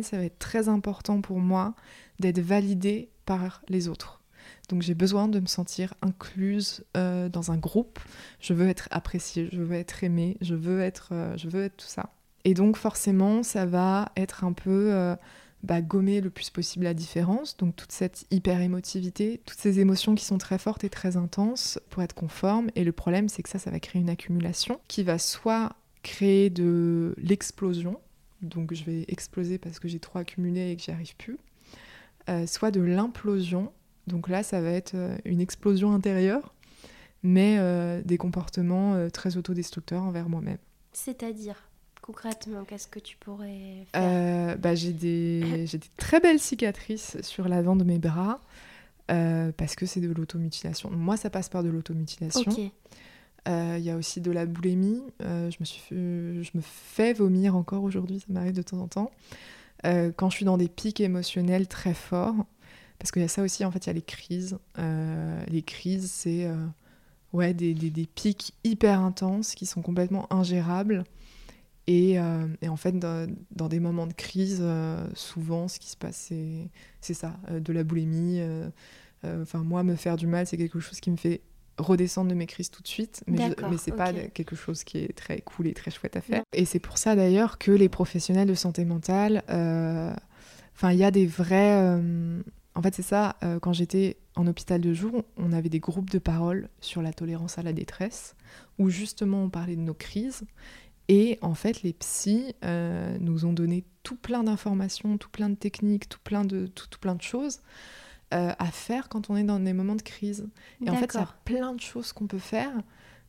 Ça va être très important pour moi d'être validée par les autres. Donc j'ai besoin de me sentir incluse euh, dans un groupe. Je veux être appréciée, je veux être aimée, je veux être, euh, je veux être tout ça. Et donc forcément, ça va être un peu euh, bah, gommer le plus possible la différence, donc toute cette hyper-émotivité, toutes ces émotions qui sont très fortes et très intenses pour être conforme. Et le problème, c'est que ça, ça va créer une accumulation qui va soit créer de l'explosion, donc je vais exploser parce que j'ai trop accumulé et que j'y arrive plus, euh, soit de l'implosion, donc là, ça va être euh, une explosion intérieure, mais euh, des comportements très autodestructeurs envers moi-même.
C'est-à-dire? Concrètement, qu'est-ce que tu pourrais
faire euh, bah, J'ai des, des, très belles cicatrices sur l'avant de mes bras euh, parce que c'est de l'automutilation. Moi, ça passe par de l'automutilation. Euh, il y a aussi de la boulimie. je, me suis je me fais vomir encore aujourd'hui, ça m'arrive de temps en temps. quand je suis dans des pics émotionnels très forts, parce qu'il y a ça aussi, en fait, il y a les crises. les crises, c'est ouais, des, des, des, pics hyper intenses qui sont complètement ingérables. Euh, et, en fait, dans, des moments de crise, euh, souvent, ce qui se passe, c'est ça, euh, de la boulimie. Enfin, moi, me faire du mal, c'est quelque chose qui me fait redescendre de mes crises tout de suite, mais, ce mais c'est pas quelque chose qui est très cool et très chouette à faire. Et c'est pour ça d'ailleurs que les professionnels de santé mentale, enfin, il y a des vrais. en fait, c'est ça, quand j'étais en hôpital de jour, on avait des groupes de parole sur la tolérance à la détresse, où justement on parlait de nos crises. Et en fait, les psys euh, nous ont donné tout plein d'informations, tout plein de techniques, tout plein de, tout, plein de choses euh, à faire quand on est dans des moments de crise. Et en fait, il y a plein de choses qu'on peut faire,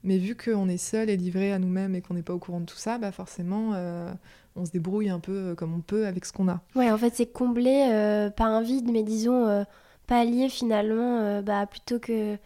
mais vu qu'on est seul et livré à nous-mêmes et qu'on n'est pas au courant de tout ça, bah forcément, euh, on se débrouille un peu comme on peut avec ce qu'on a.
Ouais, en fait, c'est comblé par un vide, mais disons pallier finalement, bah, plutôt que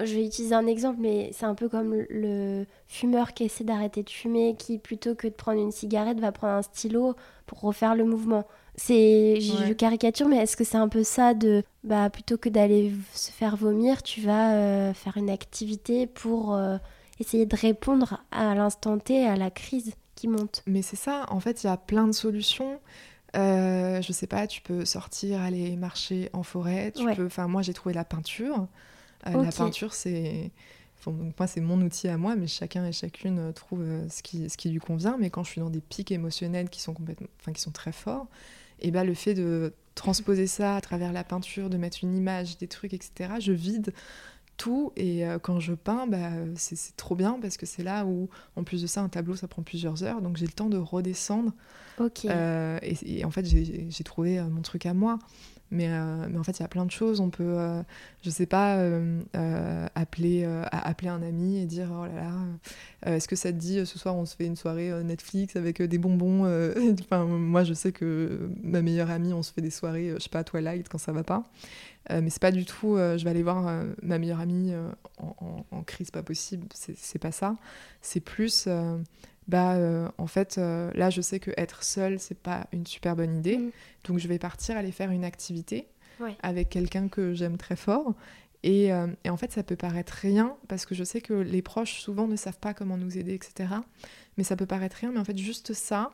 je vais utiliser un exemple, mais c'est un peu comme le fumeur qui essaie d'arrêter de fumer, qui plutôt que de prendre une cigarette va prendre un stylo pour refaire le mouvement. C'est, je caricature, mais est-ce que c'est un peu ça de, bah plutôt que d'aller se faire vomir, tu vas euh, faire une activité pour euh, essayer de répondre à l'instant T à la crise qui monte?
Mais c'est ça, en fait, il y a plein de solutions. Euh, je sais pas, tu peux sortir, aller marcher en forêt. Tu peux, enfin, moi j'ai trouvé la peinture. Euh, la peinture, c'est. donc moi, c'est mon outil à moi, mais chacun et chacune euh, trouve euh, ce qui, ce qui lui convient. Mais quand je suis dans des pics émotionnels qui sont, complètement, enfin, qui sont très forts, et ben, le fait de transposer ça à travers la peinture, de mettre une image, des trucs, etc., je vide tout. Et quand je peins, bah, c'est trop bien parce que c'est là où, en plus de ça, un tableau, ça prend plusieurs heures. Donc j'ai le temps de redescendre. Et, et, en fait, j'ai trouvé mon truc à moi. Mais, euh, mais en fait, il y a plein de choses. On peut, euh, je sais pas, appeler, appeler un ami et dire Oh là là, est-ce que ça te dit ce soir on se fait une soirée Netflix avec des bonbons enfin, Moi, je sais que ma meilleure amie, on se fait des soirées, je sais pas, Twilight quand ça va pas. mais c'est pas du tout, je vais aller voir ma meilleure amie en, en, en, crise, pas possible, c'est pas ça. C'est plus bah euh, en fait euh, là je sais que être seule c'est pas une super bonne idée. Mm. donc je vais partir aller faire une activité avec quelqu'un que j'aime très fort. Et, euh, et, en fait ça peut paraître rien parce que je sais que les proches souvent ne savent pas comment nous aider etc mais ça peut paraître rien. Mais en fait juste ça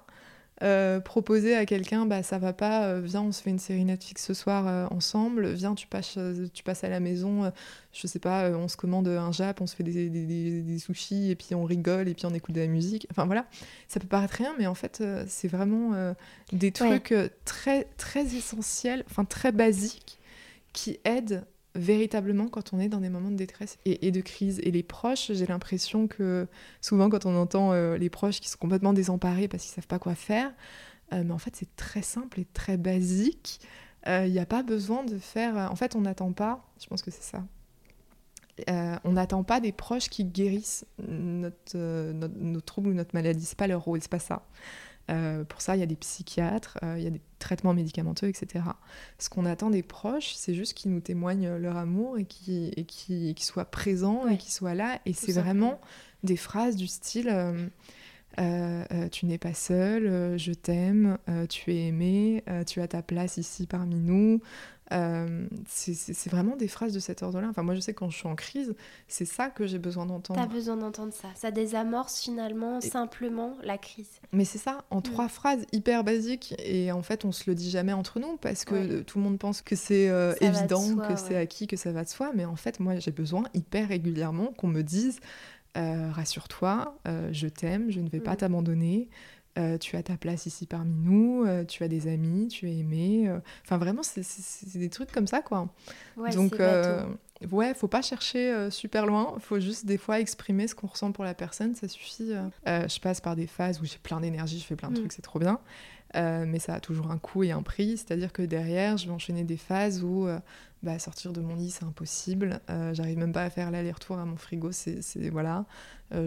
euh, proposer à quelqu'un, bah ça va pas, euh, viens on se fait une série Netflix ce soir euh, ensemble, viens tu passes, tu passes à la maison, je sais pas, on se commande un jap, on se fait des, des, des, sushis et puis on rigole et puis on écoute de la musique. Enfin voilà, ça peut paraître rien, mais en fait c'est vraiment des trucs très très essentiels, enfin très basiques qui aident véritablement quand on est dans des moments de détresse et, de crise. Et les proches, j'ai l'impression que souvent quand on entend euh, les proches qui sont complètement désemparés parce qu'ils savent pas quoi faire, euh, mais en fait c'est très simple et très basique. Euh, il n'y a pas besoin de faire... En fait on n'attend pas, je pense que c'est ça. on n'attend pas des proches qui guérissent notre, notre, nos troubles ou notre maladie. C'est pas leur rôle, c'est pas ça. Euh, pour ça, il y a des psychiatres, euh, il y a des traitements médicamenteux, etc. Ce qu'on attend des proches, c'est juste qu'ils nous témoignent leur amour et qu'ils et qui, soient présents et qu'ils soient là. Et c'est vraiment des phrases du style euh, Tu n'es pas seul, je t'aime, tu es aimé, tu as ta place ici parmi nous. Euh, c'est vraiment des phrases de cet ordre-là. Enfin, moi, je sais quand je suis en crise, c'est ça que j'ai besoin d'entendre.
T'as besoin d'entendre ça. Ça désamorce finalement simplement la crise.
Mais c'est ça, en mm. trois phrases hyper basiques. Et en fait, on se le dit jamais entre nous parce que tout le monde pense que c'est euh, évident, que c'est acquis, que ça va de soi. Mais en fait, moi, j'ai besoin hyper régulièrement qu'on me dise euh, rassure-toi, je t'aime, je ne vais pas mm. t'abandonner. Euh, tu as ta place ici parmi nous, euh, tu as des amis, tu es aimé. Euh. Enfin, vraiment, c'est des trucs comme ça, quoi.
Ouais,
Donc, ouais, faut pas chercher super loin. Faut juste des fois exprimer ce qu'on ressent pour la personne, ça suffit. je passe par des phases où j'ai plein d'énergie, je fais plein de mm. trucs, c'est trop bien. mais ça a toujours un coût et un prix. C'est-à-dire que derrière, je vais enchaîner des phases où bah, sortir de mon lit, c'est impossible. J'arrive même pas à faire l'aller-retour à mon frigo. C'est voilà. Euh,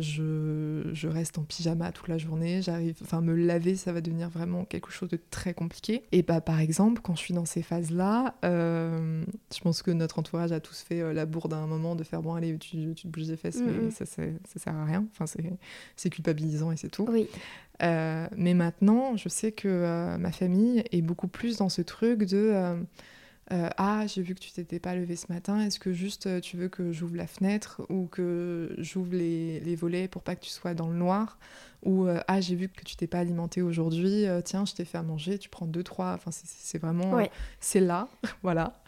je, reste en pyjama toute la journée, j'arrive, enfin me laver, ça va devenir vraiment quelque chose de très compliqué. Et bah par exemple, quand je suis dans ces phases-là, euh, je pense que notre entourage a tous fait euh, la bourde à un moment de faire bon allez, tu, te bouges les fesses, mais mm, mm. ça, ça, sert à rien. Enfin c'est culpabilisant et c'est tout.
Oui.
mais maintenant, je sais que ma famille est beaucoup plus dans ce truc de euh, ah, j'ai vu que tu t'étais pas levé ce matin, est-ce que juste euh, tu veux que j'ouvre la fenêtre ou que j'ouvre les, volets pour pas que tu sois dans le noir Ou euh, ah, j'ai vu que tu t'es pas alimenté aujourd'hui, tiens, je t'ai fait à manger, tu prends deux, trois. Enfin, c'est vraiment. c'est là, voilà.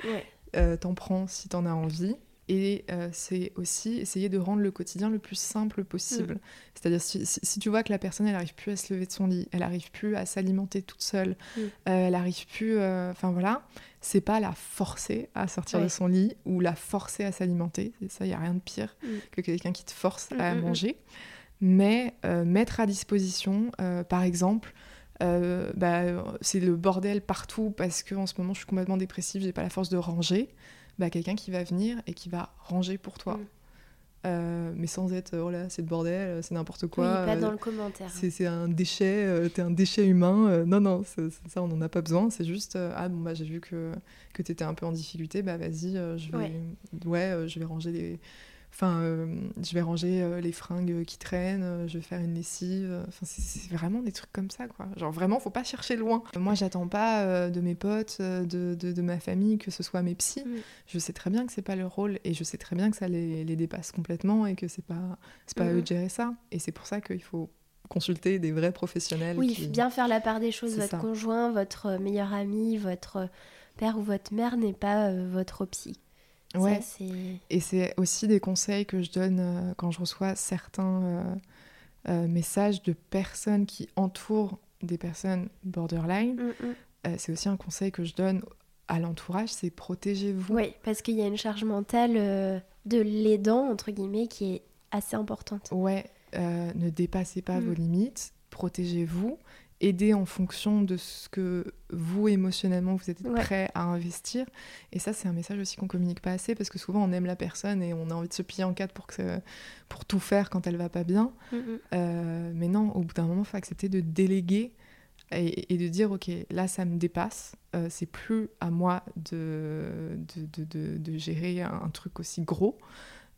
t'en prends si t'en as envie. Et c'est aussi essayer de rendre le quotidien le plus simple possible. Mm. C'est-à-dire, si, tu vois que la personne, elle arrive plus à se lever de son lit, elle arrive plus à s'alimenter toute seule, mm. elle arrive plus. Enfin voilà, c'est pas la forcer à sortir de son lit ou la forcer à s'alimenter. Ça, il n'y a rien de pire mm. que quelqu'un qui te force à manger. Mais euh, mettre à disposition, euh, par exemple, euh, bah, c'est le bordel partout parce qu'en ce moment je suis complètement dépressive, j'ai pas la force de ranger. Bah, quelqu'un qui va venir et qui va ranger pour toi. Euh, mais sans être oh là c'est le bordel, euh, c'est n'importe quoi.
Oui, pas dans le commentaire.
C'est un déchet, euh, t'es un déchet humain. non, non, ça on n'en a pas besoin. C'est juste ah bon bah j'ai vu que, que t'étais un peu en difficulté, bah vas-y, je vais ouais, je vais ranger les Enfin, euh, je vais ranger euh, les fringues qui traînent, euh, je vais faire une lessive. Enfin, c'est vraiment des trucs comme ça, quoi. Genre, vraiment, faut pas chercher loin. Moi, j'attends pas de mes potes, de, de, ma famille, que ce soit mes psys. Je sais très bien que c'est pas leur rôle et je sais très bien que ça les, les dépasse complètement et que c'est pas, pas à eux de gérer ça. Et c'est pour ça qu'il faut consulter des vrais professionnels.
Oui, bien faire la part des choses. Votre conjoint, votre meilleur ami, votre père ou votre mère n'est pas votre psy.
Ouais. et c'est aussi des conseils que je donne euh, quand je reçois certains euh, euh, messages de personnes qui entourent des personnes borderline. Mm, mm. c'est aussi un conseil que je donne à l'entourage, c'est protégez-vous.
Oui, parce qu'il y a une charge mentale de l'aidant, entre guillemets, qui est assez importante.
Ouais, ne dépassez pas mm. vos limites, protégez-vous aider en fonction de ce que vous émotionnellement vous êtes prêt à investir. Et ça, c'est un message aussi qu'on communique pas assez parce que souvent on aime la personne et on a envie de se plier en quatre pour, que, pour tout faire quand elle va pas bien. Mm. Euh, mais non, au bout d'un moment, il faut accepter de déléguer et, de dire ok, là ça me dépasse. Euh, c'est plus à moi de, de, de, de, gérer un, truc aussi gros.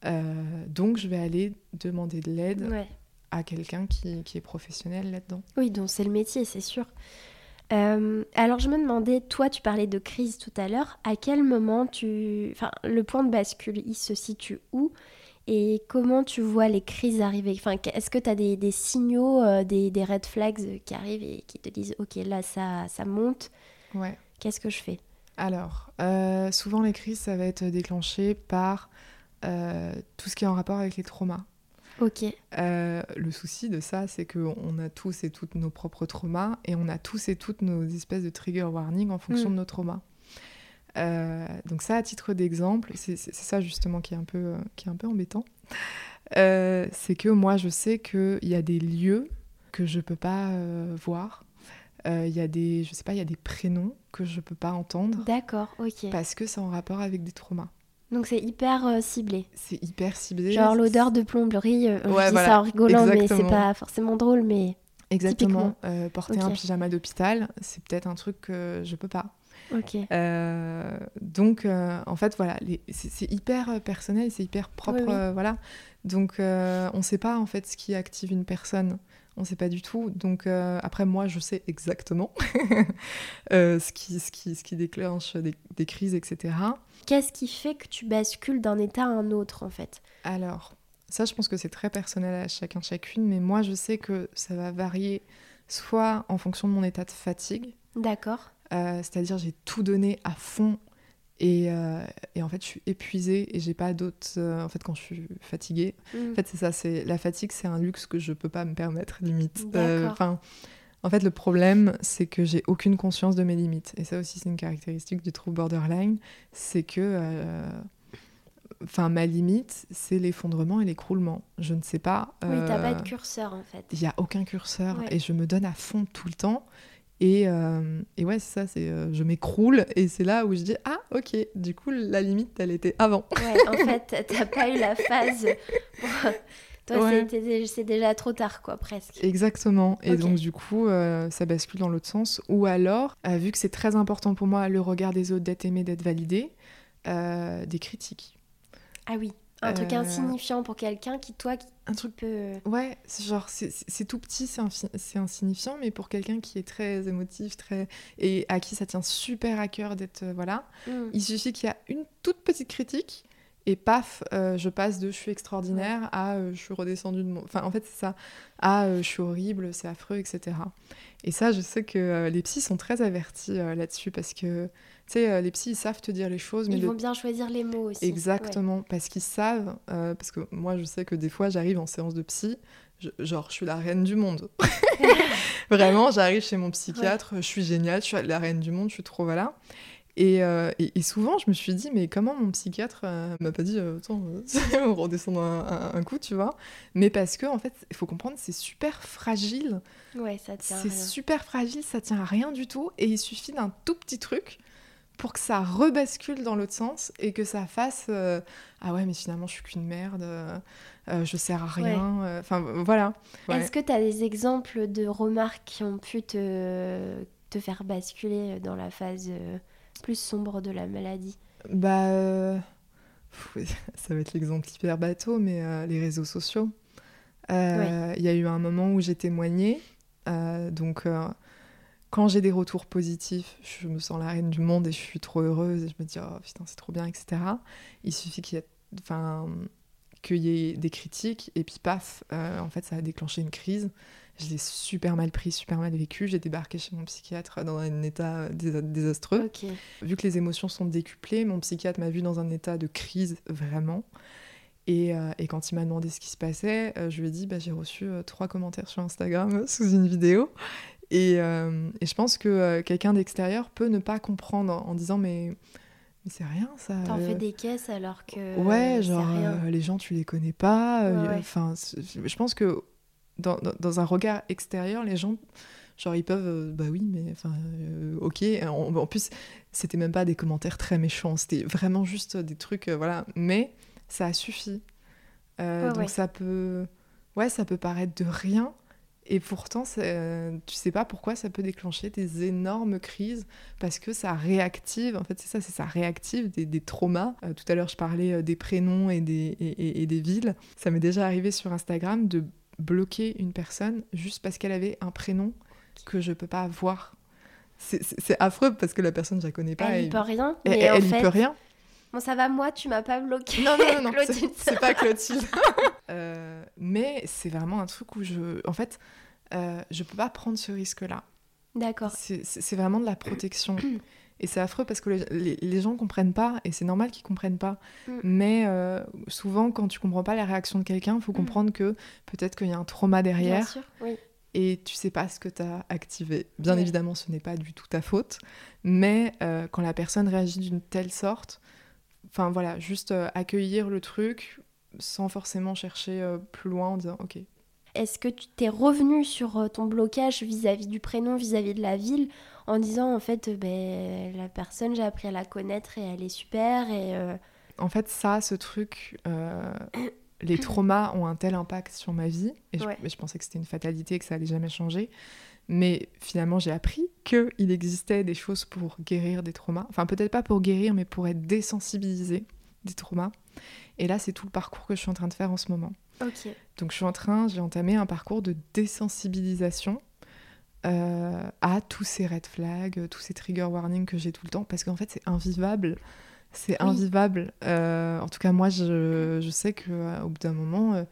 Euh, donc je vais aller demander de l'aide à quelqu'un qui, qui, est professionnel là-dedans.
Oui, donc c'est le métier, c'est sûr. Euh, alors je me demandais, toi tu parlais de crise tout à l'heure, à quel moment tu... Enfin, le point de bascule, il se situe où? Et comment tu vois les crises arriver? Enfin, Est-ce que tu as des, des signaux, euh, des, des, red flags qui arrivent et qui te disent, ok, là ça, ça monte,
ouais.
qu'est-ce que je fais?
Alors, euh, souvent les crises, ça va être déclenché par tout ce qui est en rapport avec les traumas.
Ok.
Euh, le souci de ça, c'est qu'on a tous et toutes nos propres traumas et on a tous et toutes nos espèces de trigger warning en fonction mm. de nos traumas. Euh, donc ça, à titre d'exemple, c'est ça justement qui est un peu, qui est un peu embêtant. Euh, c'est que moi, je sais qu'il y a des lieux que je peux pas voir. Il y a des, je sais pas, il y a des prénoms que je peux pas entendre.
D'accord, ok.
Parce que c'est en rapport avec des traumas.
Donc c'est hyper euh, ciblé.
C'est hyper ciblé.
Genre l'odeur de plomberie, euh, je dis ça en rigolant, mais c'est pas forcément drôle, mais.
Exactement. Euh, porter un pyjama d'hôpital, c'est peut-être un truc que je peux pas.
Ok.
donc en fait voilà, c'est hyper personnel, c'est hyper propre, voilà. Donc on ne sait pas en fait ce qui active une personne on ne sait pas du tout. Donc après, moi, je sais exactement ce, qui, ce, qui, ce qui déclenche des, des crises, etc.
Qu'est-ce qui fait que tu bascules d'un état à un autre en fait?
Alors, ça je pense que c'est très personnel à chacun chacune, mais moi je sais que ça va varier soit en fonction de mon état de fatigue.
D'accord.
Euh, c'est-à-dire j'ai tout donné à fond et, euh, et, en fait je suis épuisée et j'ai pas d'autres euh, en fait quand je suis fatiguée en mm. fait c'est ça c'est la fatigue c'est un luxe que je peux pas me permettre limite enfin en fait, le problème, c'est que j'ai aucune conscience de mes limites. Et ça aussi, c'est une caractéristique du trouble borderline. C'est que. Euh, enfin, ma limite, c'est l'effondrement et l'écroulement. Je ne sais pas.
Oui, t'as pas de euh, curseur en fait.
Il n'y a aucun curseur et je me donne à fond tout le temps. Et, euh, et ouais, c'est ça, c'est je m'écroule et c'est là où je dis ah ok, du coup la limite elle était avant.
Ouais, en fait, t'as pas eu la phase toi, c'est déjà trop tard, quoi, presque.
Exactement. Et donc, du coup, euh, ça bascule dans l'autre sens. Ou alors, euh, vu que c'est très important pour moi, le regard des autres, d'être aimé, d'être validé, euh, des critiques.
Ah oui. Un truc insignifiant pour quelqu'un qui, toi, qui
un truc peu. Ouais, c'est genre, c'est tout petit, c'est insignifiant, mais pour quelqu'un qui est très émotif, très. et à qui ça tient super à cœur d'être. voilà, mm. il suffit qu'il y a une toute petite critique et paf, euh, je passe de je suis extraordinaire à euh, je suis redescendue de mon. Enfin, en fait, c'est ça. À euh, je suis horrible, c'est affreux, etc. Et ça, je sais que les psys sont très avertis là-dessus parce que, sais, les psys, ils savent te dire les choses.
Mais ils vont bien choisir les mots aussi.
Exactement, parce qu'ils savent. parce que moi, je sais que des fois, j'arrive en séance de psy, genre, je suis la reine du monde. Vraiment, j'arrive chez mon psychiatre, je suis géniale, je suis la reine du monde, je suis trop voilà. Euh, et, souvent, je me suis dit, mais comment mon psychiatre euh, m'a pas dit, euh, attends, on redescend un, un, coup, tu vois Mais parce que, en fait, il faut comprendre, c'est super fragile.
Ouais, ça tient.
C'est super fragile, ça tient à rien du tout. Et il suffit d'un tout petit truc pour que ça rebascule dans l'autre sens et que ça fasse ah ouais mais finalement je suis qu'une merde je sers à rien enfin voilà.
Est-ce que tu as des exemples de remarques qui ont pu te, te faire basculer dans la phase plus sombre de la maladie?
Bah, euh, ça va être l'exemple hyper bateau, mais euh, les réseaux sociaux. Euh, il y a eu un moment où j'ai témoigné, donc quand j'ai des retours positifs, je me sens la reine du monde et je suis trop heureuse et je me dis oh putain c'est trop bien, etc. Il suffit qu'il y ait, enfin, qu'il y ait des critiques et puis paf, en fait ça a déclenché une crise je l'ai super mal pris, super mal vécu. J'ai débarqué chez mon psychiatre dans un état désastreux. Vu que les émotions sont décuplées, mon psychiatre m'a vu dans un état de crise vraiment. Et, euh, et quand il m'a demandé ce qui se passait, euh, je lui ai dit bah, j'ai reçu euh, trois commentaires sur Instagram sous une vidéo. Et, et je pense que quelqu'un d'extérieur peut ne pas comprendre en, disant mais mais c'est rien ça.
T'en fais des caisses alors que.
Ouais, genre les gens tu les connais pas. Enfin, je pense que dans, dans, un regard extérieur, les gens, genre, ils peuvent, euh, bah oui, mais enfin, euh, ok. En, en plus, c'était même pas des commentaires très méchants, c'était vraiment juste des trucs, voilà. Mais ça a suffi. donc ça peut, ouais, ça peut paraître de rien, et pourtant, euh, tu sais pas pourquoi ça peut déclencher des énormes crises parce que ça réactive, en fait c'est ça, c'est ça réactive des, traumas. Euh, tout à l'heure je parlais euh, des prénoms et des, et, des villes. Ça m'est déjà arrivé sur Instagram de bloquer une personne juste parce qu'elle avait un prénom que je peux pas voir. C'est affreux parce que la personne je la connais pas.
Elle n'y peut rien.
Mais elle n'y peut rien.
Bon, ça va, moi, tu m'as pas bloqué.
Non, non, non, c'est pas Clotilde. Euh, mais c'est vraiment un truc où je. En fait, euh, je peux pas prendre ce risque-là.
D'accord.
C'est vraiment de la protection. Et c'est affreux parce que les, les, gens comprennent pas, et c'est normal qu'ils comprennent pas. Mm. Mais euh, souvent, quand tu comprends pas la réaction de quelqu'un, il faut mm. comprendre que peut-être qu'il y a un trauma derrière.
Bien sûr, oui.
Et tu sais pas ce que tu as activé. Bien évidemment, ce n'est pas du tout ta faute. Mais quand la personne réagit d'une telle sorte, Enfin voilà, juste euh, accueillir le truc sans forcément chercher euh, plus loin en disant ok.
Est-ce que tu t'es revenu sur euh, ton blocage vis-à-vis du prénom, vis-à-vis de la ville, en disant en fait ben, la personne j'ai appris à la connaître et elle est super et
En fait ça, ce truc, les traumas ont un tel impact sur ma vie et je, je pensais que c'était une fatalité et que ça allait jamais changer. Mais finalement, j'ai appris qu'il existait des choses pour guérir des traumas. Enfin, peut-être pas pour guérir, mais pour être désensibilisé des traumas. Et là, c'est tout le parcours que je suis en train de faire en ce moment. Donc, je suis en train, j'ai entamé un parcours de désensibilisation euh, à tous ces red flags, tous ces trigger warnings que j'ai tout le temps, parce qu'en fait, c'est invivable. C'est invivable. Euh, en tout cas, moi, je, je sais qu'au bout d'un moment, euh,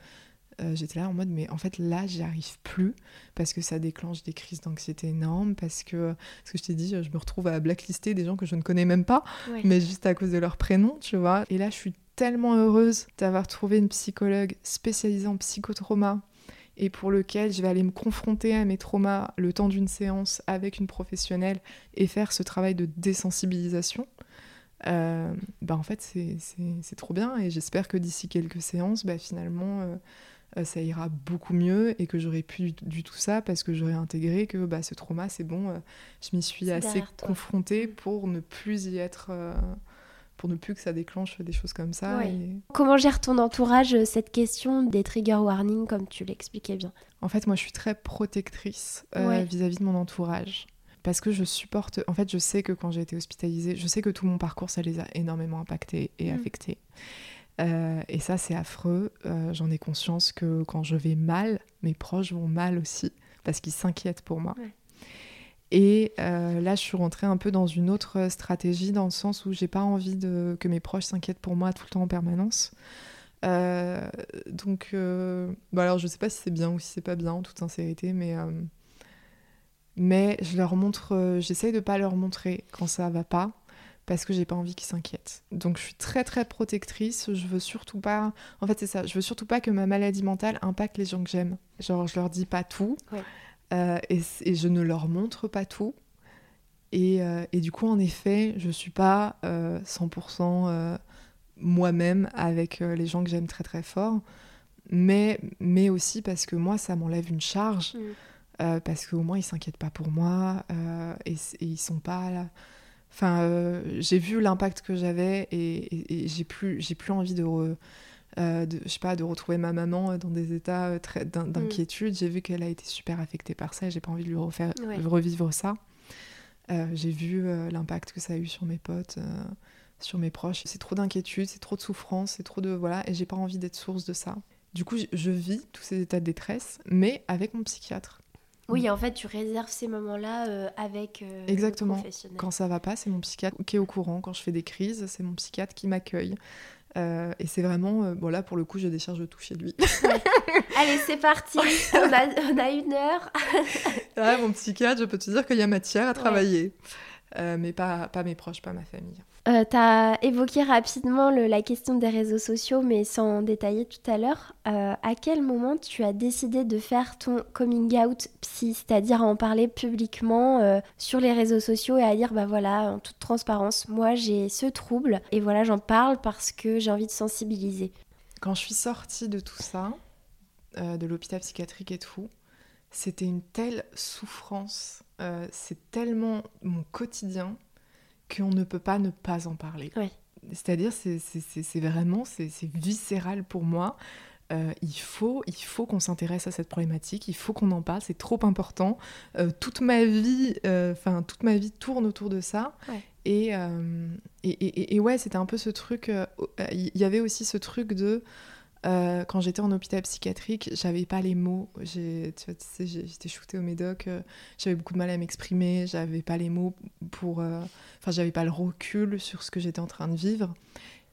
j'étais là en mode mais en fait là j'y arrive plus parce que ça déclenche des crises d'anxiété énormes parce que ce que je t'ai dit je me retrouve à blacklister des gens que je ne connais même pas mais juste à cause de leur prénom tu vois et là je suis tellement heureuse d'avoir trouvé une psychologue spécialisée en psychotrauma et pour lequel je vais aller me confronter à mes traumas le temps d'une séance avec une professionnelle et faire ce travail de désensibilisation. Euh, bah en fait c'est trop bien et j'espère que d'ici quelques séances bah finalement euh, euh, ça ira beaucoup mieux et que j'aurais pu du, tout ça parce que j'aurais intégré que bah, ce trauma, c'est bon, euh, je m'y suis assez confrontée pour ne plus y être euh, pour ne plus que ça déclenche des choses comme ça.
Comment gère ton entourage cette question des trigger warnings, comme tu l'expliquais bien?
En fait, moi, je suis très protectrice vis-à-vis de mon entourage. Parce que je supporte. En fait, je sais que quand j'ai été hospitalisée, je sais que tout mon parcours, ça les a énormément impactés et mm. affectés. Euh, et ça, c'est affreux. Euh, j'en ai conscience que quand je vais mal, mes proches vont mal aussi, parce qu'ils s'inquiètent pour moi. Et euh, là, je suis rentrée un peu dans une autre stratégie, dans le sens où j'ai pas envie de, que mes proches s'inquiètent pour moi tout le temps en permanence. donc, bah alors je sais pas si c'est bien ou si c'est pas bien, en toute sincérité, mais, mais je leur montre, j'essaye de pas leur montrer quand ça va pas parce que j'ai pas envie qu'ils s'inquiètent. Donc je suis très très protectrice, je veux surtout pas en fait c'est ça, je veux surtout pas que ma maladie mentale impacte les gens que j'aime. Genre je leur dis pas tout euh, et, je ne leur montre pas tout. Et, euh, et du coup en effet, je suis pas 100% euh, moi-même avec les gens que j'aime très très fort, mais, mais aussi parce que moi ça m'enlève une charge. Mm. parce qu'au moins ils s'inquiètent pas pour moi et, et, ils sont pas là Enfin, euh, j'ai vu l'impact que j'avais et, j'ai plus, j'ai plus envie de, euh, de, je sais pas, de retrouver ma maman dans des états euh, très mm. d'inquiétude. J'ai vu qu'elle a été super affectée par ça et j'ai pas envie de lui refaire, revivre ça. j'ai vu l'impact que ça a eu sur mes potes, sur mes proches. C'est trop d'inquiétude, c'est trop de souffrance, c'est trop de voilà, et j'ai pas envie d'être source de ça. Du coup, je vis tous ces états de détresse, mais avec mon psychiatre.
Oui, en fait, tu réserves ces moments-là euh, avec euh,
Exactement.
Le.
Quand ça va pas, c'est mon psychiatre qui est au courant. Quand je fais des crises, c'est mon psychiatre qui m'accueille. Euh, et c'est vraiment, bon là pour le coup, je décharge tout chez lui.
Allez, c'est parti. on, a, une heure.
ah, mon psychiatre, je peux te dire qu'il y a matière à travailler. mais pas, pas mes proches, pas ma famille.
Euh, tu as évoqué rapidement la question des réseaux sociaux, mais sans détailler tout à l'heure. Euh, à quel moment tu as décidé de faire ton coming out psy, c'est-à-dire en parler publiquement euh, sur les réseaux sociaux et à dire, bah voilà, en toute transparence, moi j'ai ce trouble et voilà, j'en parle parce que j'ai envie de sensibiliser.
Quand je suis sortie de tout ça, de l'hôpital psychiatrique et tout, c'était une telle souffrance, c'est tellement mon quotidien qu'on ne peut pas ne pas en parler. C'est-à-dire, c'est vraiment, c'est viscéral pour moi. Euh, il faut, il faut qu'on s'intéresse à cette problématique, il faut qu'on en parle, c'est trop important. Euh, toute ma vie, euh, enfin toute ma vie tourne autour de ça. Et, et, et, ouais, c'était un peu ce truc. Il y avait aussi ce truc de quand j'étais en hôpital psychiatrique, j'avais pas les mots. J'étais shootée au médoc, j'avais beaucoup de mal à m'exprimer, j'avais pas les mots pour. Enfin, j'avais pas le recul sur ce que j'étais en train de vivre.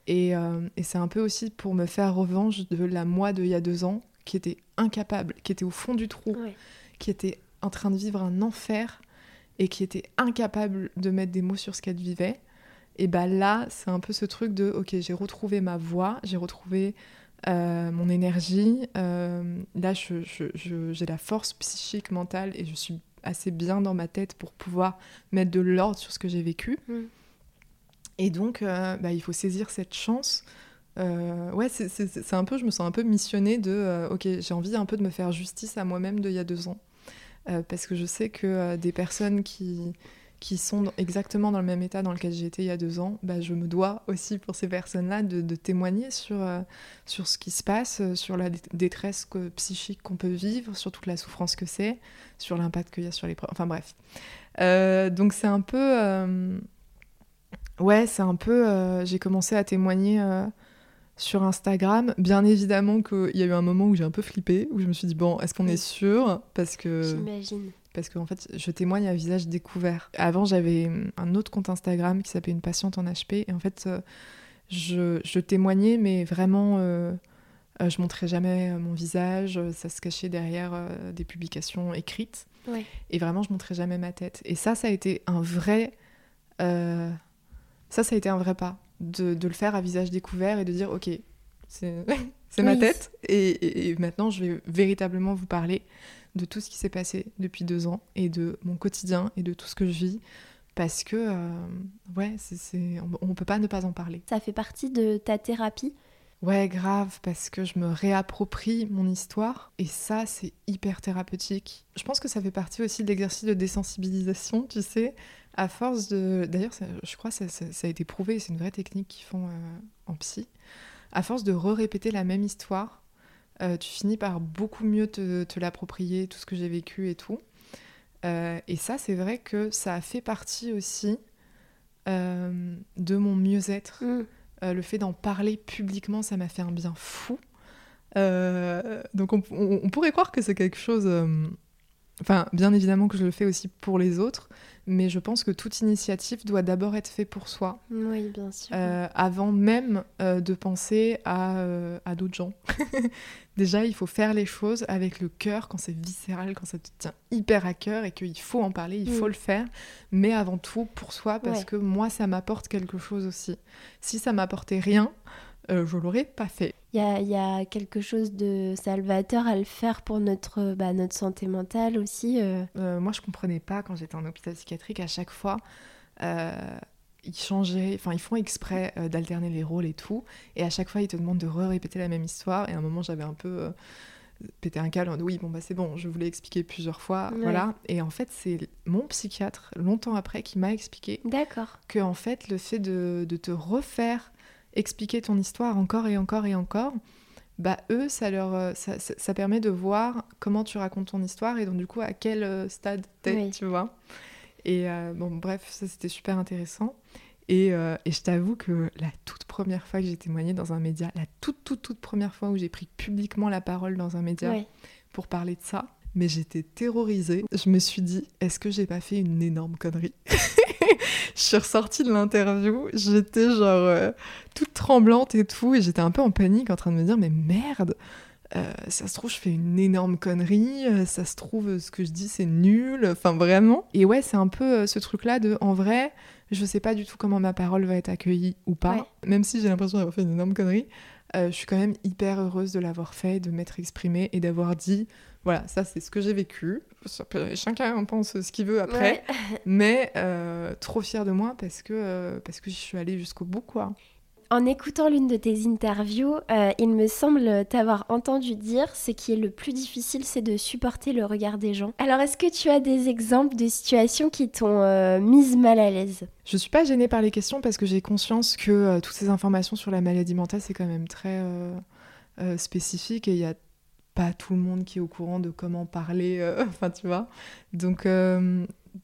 Euh, et, c'est un peu aussi pour me faire revanche de la moi d'il y a deux ans, qui était incapable, qui était au fond du trou, qui était en train de vivre un enfer et qui était incapable de mettre des mots sur ce qu'elle vivait. Et bah là, c'est un peu ce truc de ok, j'ai retrouvé ma voix, j'ai retrouvé euh, mon énergie. Euh, là, j'ai la force psychique, mentale et je suis assez bien dans ma tête pour pouvoir mettre de l'ordre sur ce que j'ai vécu. Mm. Et donc, euh, bah, il faut saisir cette chance. Ouais, c'est un peu, je me sens un peu missionnée de, ok, j'ai envie un peu de me faire justice à moi-même d'il y a deux ans. parce que je sais que des personnes qui, qui sont exactement dans le même état dans lequel été il y a deux ans, bah, je me dois aussi pour ces personnes-là de, de, témoigner sur, sur ce qui se passe, sur la détresse psychique qu'on peut vivre, sur toute la souffrance que c'est, sur l'impact qu'il y a sur les... Enfin bref. donc c'est un peu Ouais, c'est un peu. Euh, j'ai commencé à témoigner euh, sur Instagram. Bien évidemment qu'il y a eu un moment où j'ai un peu flippé, où je me suis dit bon, est-ce qu'on est sûr? Parce que.
J'imagine.
Parce qu'en en fait, je témoigne à visage découvert. Avant, j'avais un autre compte Instagram qui s'appelait Une patiente en HP. Et en fait, euh, je, témoignais, mais vraiment. je montrais jamais mon visage, ça se cachait derrière des publications écrites. Et vraiment, je montrais jamais ma tête. Et ça, ça a été un vrai ça, ça a été un vrai pas, de, le faire à visage découvert et de dire, ok, c'est ma tête, et, maintenant je vais véritablement vous parler de tout ce qui s'est passé depuis deux ans, et de mon quotidien, et de tout ce que je vis, parce que, euh, ouais, c'est on, ne peut pas ne pas en parler.
Ça fait partie de ta thérapie?
Ouais, grave, parce que je me réapproprie mon histoire et ça, c'est hyper thérapeutique. Je pense que ça fait partie aussi de l'exercice de désensibilisation, tu sais, à force de. D'ailleurs, je crois que ça, a été prouvé, c'est une vraie technique qu'ils font euh, en psy. À force de re-répéter la même histoire, euh, tu finis par beaucoup mieux te, l'approprier, tout ce que j'ai vécu et tout. Euh, et ça, c'est vrai que ça a fait partie aussi de mon mieux-être. Mm. le fait d'en parler publiquement, ça m'a fait un bien fou. donc on, pourrait croire que c'est quelque chose... Enfin, bien évidemment que je le fais aussi pour les autres, mais je pense que toute initiative doit d'abord être faite pour soi.
Oui, bien sûr.
Euh, avant même euh, de penser à, euh, à d'autres gens. Déjà, il faut faire les choses avec le cœur, quand c'est viscéral, quand ça te tient hyper à cœur et qu'il faut en parler, il faut le faire. Mais avant tout, pour soi, parce que moi, ça m'apporte quelque chose aussi. Si ça m'apportait rien, je l'aurais pas fait.
Il y a, quelque chose de salvateur à le faire pour notre, bah, notre santé mentale aussi. Euh.
Euh, moi, je comprenais pas quand j'étais en hôpital psychiatrique, à chaque fois, ils changeaient, enfin, ils font exprès d'alterner les rôles et tout. Et à chaque fois, ils te demandent de répéter la même histoire. Et à un moment, j'avais un peu pété un câble oui, bon, bah c'est bon, je voulais expliquer plusieurs fois. Voilà. Et en fait, c'est mon psychiatre, longtemps après, qui m'a expliqué.
D'accord.
Que, en fait, le fait de, de te refaire expliquer ton histoire encore et encore et encore, bah eux, ça leur, euh, ça, permet de voir comment tu racontes ton histoire et donc du coup à quel euh, stade t'es, tu vois. Et euh, bon, bref, ça c'était super intéressant. Et, et je t'avoue que la toute première fois que j'ai témoigné dans un média, la toute toute toute première fois où j'ai pris publiquement la parole dans un média pour parler de ça, mais j'étais terrorisée. Je me suis dit, est-ce que j'ai pas fait une énorme connerie? je suis ressortie de l'interview, j'étais genre euh, toute tremblante et tout, et j'étais un peu en panique en train de me dire, mais merde, euh, ça se trouve, je fais une énorme connerie, euh, ça se trouve, ce que je dis, c'est nul, enfin vraiment. Et ouais, c'est un peu ce truc-là de, en vrai, je sais pas du tout comment ma parole va être accueillie ou pas, même si j'ai l'impression d'avoir fait une énorme connerie. je suis quand même hyper heureuse de l'avoir fait, de m'être exprimée et d'avoir dit voilà, ça c'est ce que j'ai vécu. Chacun en pense ce qu'il veut après. Mais euh, trop fière de moi parce que, euh, parce que je suis allée jusqu'au bout, quoi.
En écoutant l'une de tes interviews, euh, il me semble t'avoir entendu dire ce qui est le plus difficile, c'est de supporter le regard des gens. Alors, est-ce que tu as des exemples de situations qui t'ont euh, mise mal à l'aise?
Je suis pas gênée par les questions parce que j'ai conscience que euh, toutes ces informations sur la maladie mentale, c'est quand même très spécifique et il y a pas tout le monde qui est au courant de comment parler, enfin, tu vois. Donc,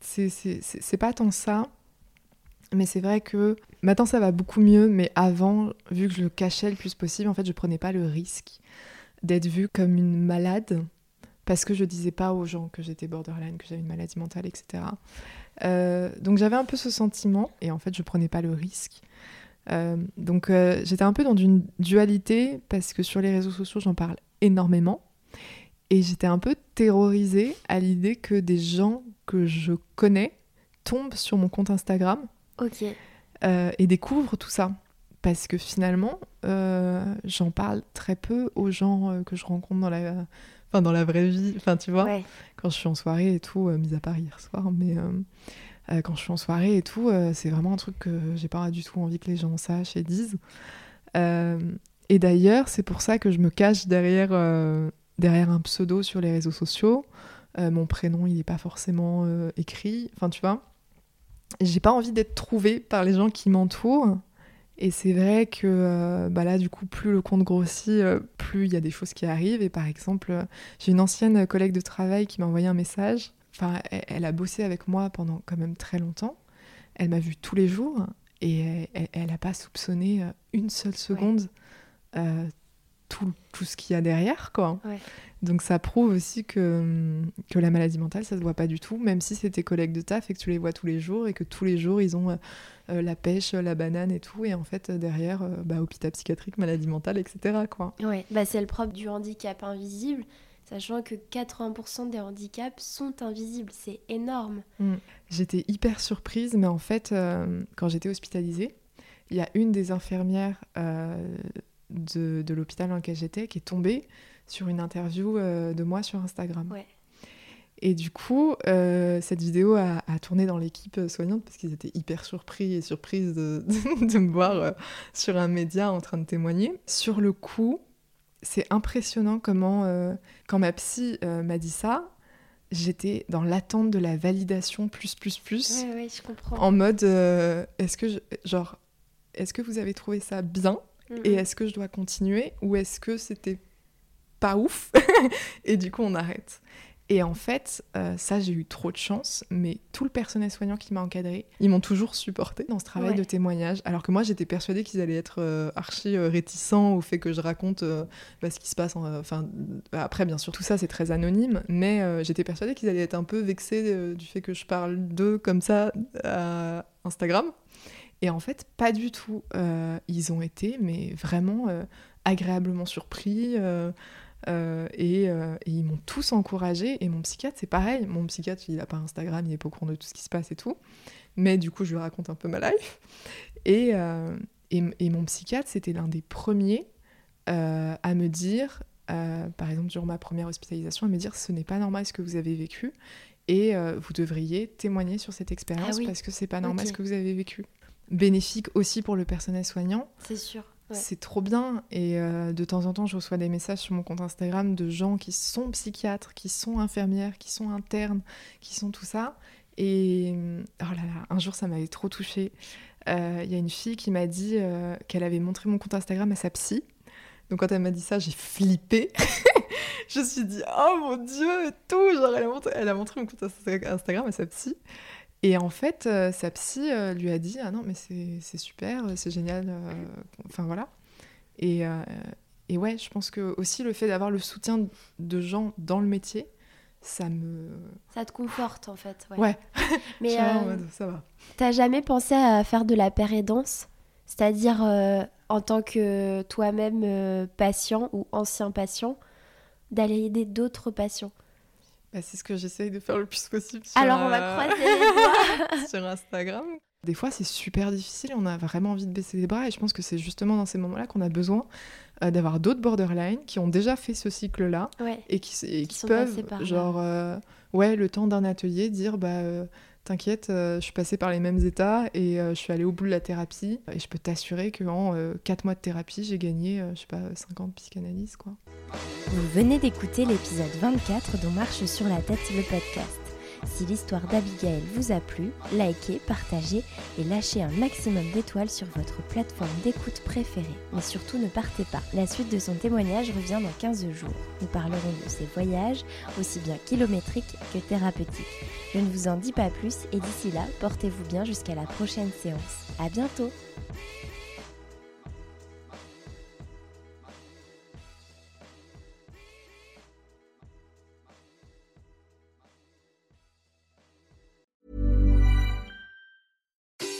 c'est pas tant ça. Mais c'est vrai que maintenant ça va beaucoup mieux, mais avant, vu que je le cachais le plus possible, en fait, je prenais pas le risque d'être vue comme une malade parce que je disais pas aux gens que j'étais borderline, que j'avais une maladie mentale, etc. Euh, donc j'avais un peu ce sentiment et en fait je prenais pas le risque. Euh, donc euh, j'étais un peu dans une dualité parce que sur les réseaux sociaux j'en parle énormément et j'étais un peu terrorisée à l'idée que des gens que je connais tombent sur mon compte Instagram. Euh, et découvre tout ça. Parce que finalement, euh, j'en parle très peu aux gens euh, que je rencontre dans la, enfin, dans la vraie vie. Enfin, tu vois, quand je suis en soirée et tout, mis à part hier soir, mais quand je suis en soirée et tout, c'est vraiment un truc que j'ai pas du tout envie que les gens sachent et disent. Et d'ailleurs, c'est pour ça que je me cache derrière, derrière un pseudo sur les réseaux sociaux. mon prénom, il n'est pas forcément écrit. Enfin, tu vois j'ai pas envie d'être trouvée par les gens qui m'entourent. Et c'est vrai que euh, bah là, du coup, plus le compte grossit, euh, plus il y a des choses qui arrivent. Et par exemple, euh, j'ai une ancienne collègue de travail qui m'a envoyé un message. Enfin, elle, a bossé avec moi pendant quand même très longtemps. Elle m'a vue tous les jours et elle n'a pas soupçonné une seule seconde tout, tout, ce qu'il y a derrière, quoi. Donc ça prouve aussi que, que la maladie mentale, ça se voit pas du tout, même si c'est tes collègues de taf et que tu les vois tous les jours et que tous les jours ils ont euh, euh, la pêche, la banane et tout, et en fait derrière, euh, bah, hôpital psychiatrique, maladie mentale, etc. Quoi.
Ouais, bah, c'est le propre du handicap invisible, sachant que 80% des handicaps sont invisibles, c'est énorme.
Mm. J'étais hyper surprise, mais en fait, quand j'étais hospitalisée, il y a une des infirmières de, de l'hôpital dans lequel j'étais qui est tombée sur une interview euh, de moi sur Instagram. Et du coup, euh, cette vidéo a, tourné dans l'équipe soignante parce qu'ils étaient hyper surpris et surprises de, de me voir euh, sur un média en train de témoigner. Sur le coup, c'est impressionnant comment, quand ma psy m'a dit ça, j'étais dans l'attente de la validation plus, plus, plus.
je comprends.
En mode, est-ce que, genre, est-ce que vous avez trouvé ça bien Et est-ce que je dois continuer Ou est-ce que c'était pas ouf. et du coup, on arrête. Et en fait, euh, ça, j'ai eu trop de chance, mais tout le personnel soignant qui m'a encadré, ils m'ont toujours supporté dans ce travail de témoignage. Alors que moi, j'étais persuadée qu'ils allaient être euh, archi euh, réticents au fait que je raconte bah, ce qui se passe. Enfin, après, bien sûr, tout ça, c'est très anonyme, mais j'étais persuadée qu'ils allaient être un peu vexés du fait que je parle d'eux comme ça à Instagram. Et en fait, pas du tout. ils ont été, mais vraiment agréablement surpris. Euh, euh, et, ils m'ont tous encouragé. Et mon psychiatre, c'est pareil. Mon psychiatre, il n'a pas Instagram, il est pas au courant de tout ce qui se passe et tout. Mais du coup, je lui raconte un peu ma life. Et, euh, et, mon psychiatre, c'était l'un des premiers à me dire, par exemple, durant ma première hospitalisation, à me dire ce n'est pas normal ce que vous avez vécu. Et vous devriez témoigner sur cette expérience ah parce que c'est pas normal ce que vous avez vécu. Bénéfique aussi pour le personnel soignant.
C'est sûr.
C'est trop bien. Et euh, de temps en temps, je reçois des messages sur mon compte Instagram de gens qui sont psychiatres, qui sont infirmières, qui sont internes, qui sont tout ça. Et oh là là, un jour, ça m'avait trop touchée. Euh, il y a une fille qui m'a dit euh, qu'elle avait montré mon compte Instagram à sa psy. Donc quand elle m'a dit ça, j'ai flippé. je me suis dit, oh mon dieu, et tout. Genre, elle a montré, elle a montré mon compte Instagram à sa psy. Et en fait, euh, sa psy euh, lui a dit Ah non, mais c'est super, euh, c'est génial. Enfin voilà. Et, et, ouais, je pense que aussi le fait d'avoir le soutien de gens dans le métier, ça me.
Ça te conforte en fait.
Ouais. ouais.
mais
ça va.
T'as jamais pensé à faire de la pérédance C'est-à-dire en tant que toi-même patient ou ancien patient, d'aller aider d'autres patients?
Bah, c'est ce que j'essaye de faire le plus possible
sur, Alors, on va croiser les
sur Instagram. Des fois, c'est super difficile, on a vraiment envie de baisser les bras, et je pense que c'est justement dans ces moments-là qu'on a besoin euh, d'avoir d'autres borderline qui ont déjà fait ce cycle-là et qui, qui, peuvent, genre, euh, ouais, le temps d'un atelier, dire, bah, euh, T'inquiète, euh, je suis passée par les mêmes états et je suis allée au bout de la thérapie. Et je peux t'assurer qu'en 4 mois de thérapie, j'ai gagné, je sais pas, 50 psychanalystes, quoi.
Vous venez d'écouter l'épisode 24 dont Marche sur la tête le podcast. Si l'histoire d'Abigail vous a plu, likez, partagez et lâchez un maximum d'étoiles sur votre plateforme d'écoute préférée. Mais surtout ne partez pas, la suite de son témoignage revient dans 15 jours. Nous parlerons de ses voyages, aussi bien kilométriques que thérapeutiques. Je ne vous en dis pas plus et d'ici là, portez-vous bien jusqu'à la prochaine séance. À bientôt